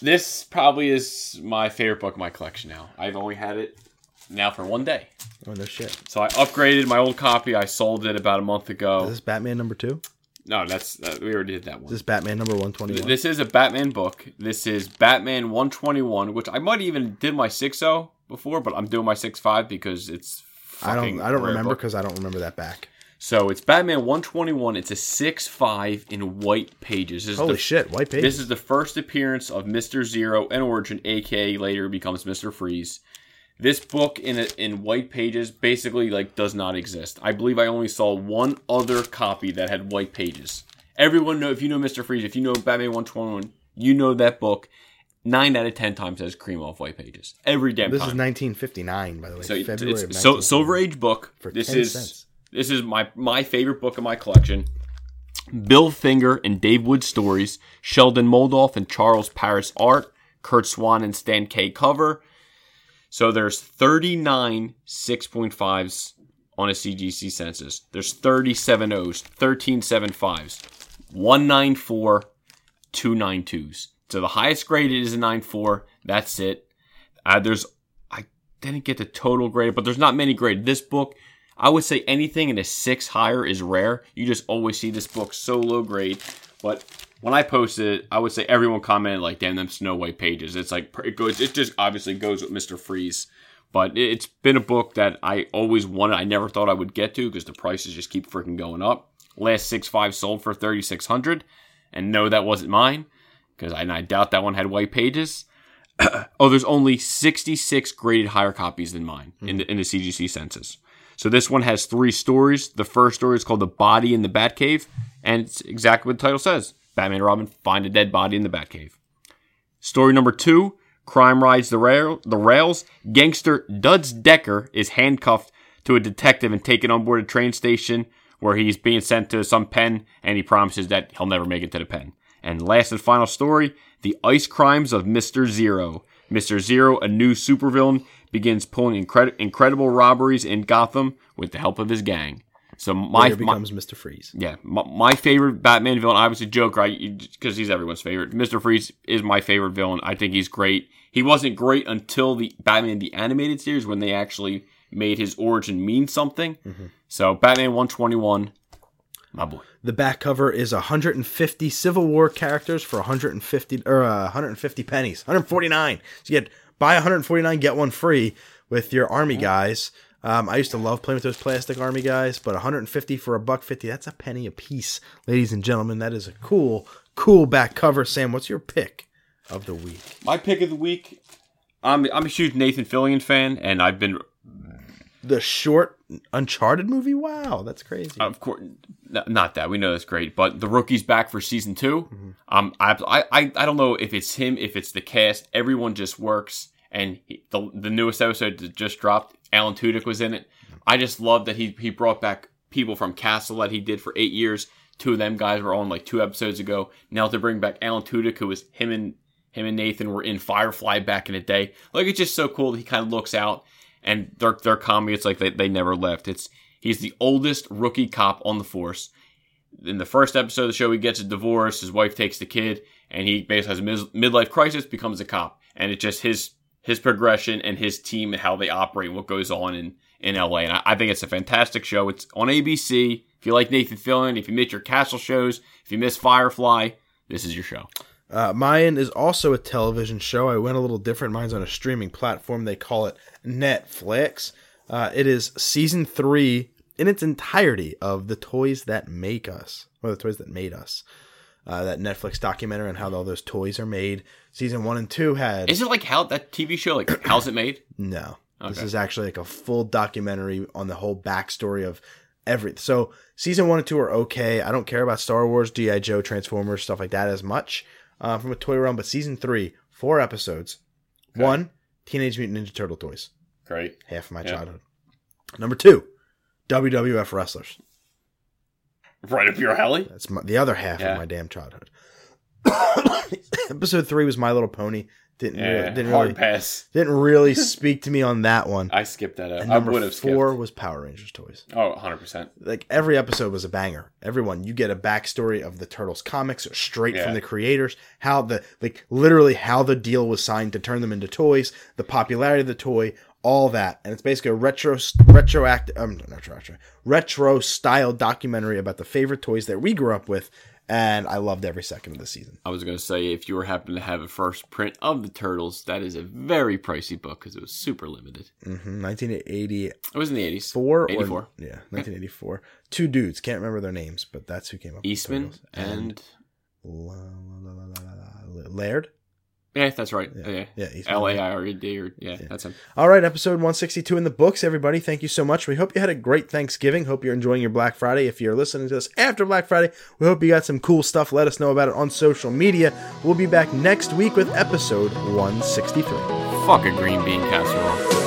This probably is my favorite book in my collection now. I've only had it now for one day. Oh no shit. So I upgraded my old copy. I sold it about a month ago. Is this Batman number two? No, that's uh, we already did that one. this is Batman number one twenty one? This is a Batman book. This is Batman 121, which I might even did my 6.0 before, but I'm doing my six five because it's. I don't. I don't remember because I don't remember that back. So it's Batman 121. It's a six five in white pages. This is Holy the shit! White page. This is the first appearance of Mister Zero and Origin, aka later becomes Mister Freeze. This book in a, in white pages basically like does not exist. I believe I only saw one other copy that had white pages. Everyone know if you know Mister Freeze, if you know Batman One Twenty One, you know that book. Nine out of ten times has cream off white pages every damn This time. is 1959, by the way. So February of it's so 1959. Silver Age book. For this 10 is cents. This is my my favorite book in my collection. Bill Finger and Dave Wood stories, Sheldon Moldoff and Charles Paris art, Curt Swan and Stan Kaye cover. So there's 39 6.5s on a CGC census. There's 37 O's, 13 7.5s, 194, 292s. So the highest grade is a 9.4. That's it. Uh, there's I didn't get the total grade, but there's not many graded. This book, I would say anything in a six higher is rare. You just always see this book so low grade. But when I posted it, I would say everyone commented like, "Damn them Snow White pages." It's like it goes. It just obviously goes with Mister Freeze. But it- it's been a book that I always wanted. I never thought I would get to because the prices just keep freaking going up. Last six five sold for thirty six hundred, and no, that wasn't mine because I, I doubt that one had white pages. [CLEARS THROAT] oh, there's only 66 graded higher copies than mine in the in the CGC census. So this one has three stories. The first story is called "The Body in the Batcave," and it's exactly what the title says: Batman and Robin find a dead body in the Batcave. Story number two: Crime rides the rail the rails. Gangster Duds Decker is handcuffed to a detective and taken on board a train station where he's being sent to some pen, and he promises that he'll never make it to the pen. And last and final story: The Ice Crimes of Mister Zero. Mister Zero, a new supervillain, begins pulling incred- incredible robberies in Gotham with the help of his gang. So my, Later my becomes Mr. Freeze. yeah, my, my favorite Batman villain, obviously Joker, because he's everyone's favorite. Mister Freeze is my favorite villain. I think he's great. He wasn't great until the Batman the animated series when they actually made his origin mean something. So Batman one twenty one, my boy. The back cover is 150 Civil War characters for 150 or uh, 150 pennies, 149. So you get buy 149, get one free with your army guys. Um, I used to love playing with those plastic army guys, but 150 for a buck 50, that's a penny a piece, ladies and gentlemen. That is a cool, cool back cover. Sam, what's your pick of the week? My pick of the week. I'm I'm a huge Nathan Fillion fan, and I've been The short Uncharted movie? Wow, that's crazy. of course n- not that we know that's great but the rookie's back for season 2 um I, I i don't know if it's him if it's the cast everyone just works and he, the, the newest episode that just dropped alan tudyk was in it i just love that he he brought back people from castle that he did for eight years two of them guys were on like two episodes ago now to bring back alan tudyk who was him and him and Nathan were in Firefly back in the day. Like it's just so cool that he kind of looks out and their their comedy. It's like they, they never left. It's he's the oldest rookie cop on the force. In the first episode of the show, he gets a divorce. His wife takes the kid, and he basically has a midlife crisis, becomes a cop, and it's just his his progression and his team and how they operate, and what goes on in in LA. And I, I think it's a fantastic show. It's on ABC. If you like Nathan Fillion, if you miss your Castle shows, if you miss Firefly, this is your show. Uh, mine is also a television show. I went a little different. Mine's on a streaming platform. They call it Netflix. Uh, it is season three in its entirety of The Toys That Make Us, or The Toys That Made Us. Uh, that Netflix documentary on how all those toys are made. Season one and two had. Is it like how that TV show, like [CLEARS THROAT] how's it made? No. This is actually like a full documentary on the whole backstory of every. So season one and two are okay. I don't care about Star Wars, GI Joe, Transformers, stuff like that as much uh, from a toy realm. But season three, four episodes. One, Teenage Mutant Ninja Turtle toys, Great. half of my Yeah. childhood. Number two, WWF wrestlers. Right up your alley. That's my, the other half Yeah. of my damn childhood. [COUGHS] Episode three was My Little Pony. Didn't Yeah, really, didn't hard really pass. didn't really speak to me on that one. [LAUGHS] I skipped that out. And I number would have four skipped. was Power Rangers toys. Oh, 100%. like every episode was a banger. Everyone, you get a backstory of the Turtles comics straight Yeah. from the creators, how the like literally how the deal was signed to turn them into toys, the popularity of the toy, all that, and it's basically a retro retroactive um not retro retro style documentary about the favorite toys that we grew up with, and I loved every second of the season. I was going to say, if you were happen to have a first print of the Turtles, that is a very pricey book because it was super limited. Mm-hmm. 1984 It was in the 80s. or 84. yeah, 1984. Two dudes, can't remember their names, but that's who came up. Eastman and. La- la- la- la- Laird. Yeah, that's right. Yeah. Yeah. L A I R E D or yeah, that's him. All right, episode 162 in the books, everybody. Thank you so much. We hope you had a great Thanksgiving. Hope you're enjoying your Black Friday. If you're listening to this after Black Friday, we hope you got some cool stuff. Let us know about it on social media. We'll be back next week with episode 163. Fuck a green bean casserole.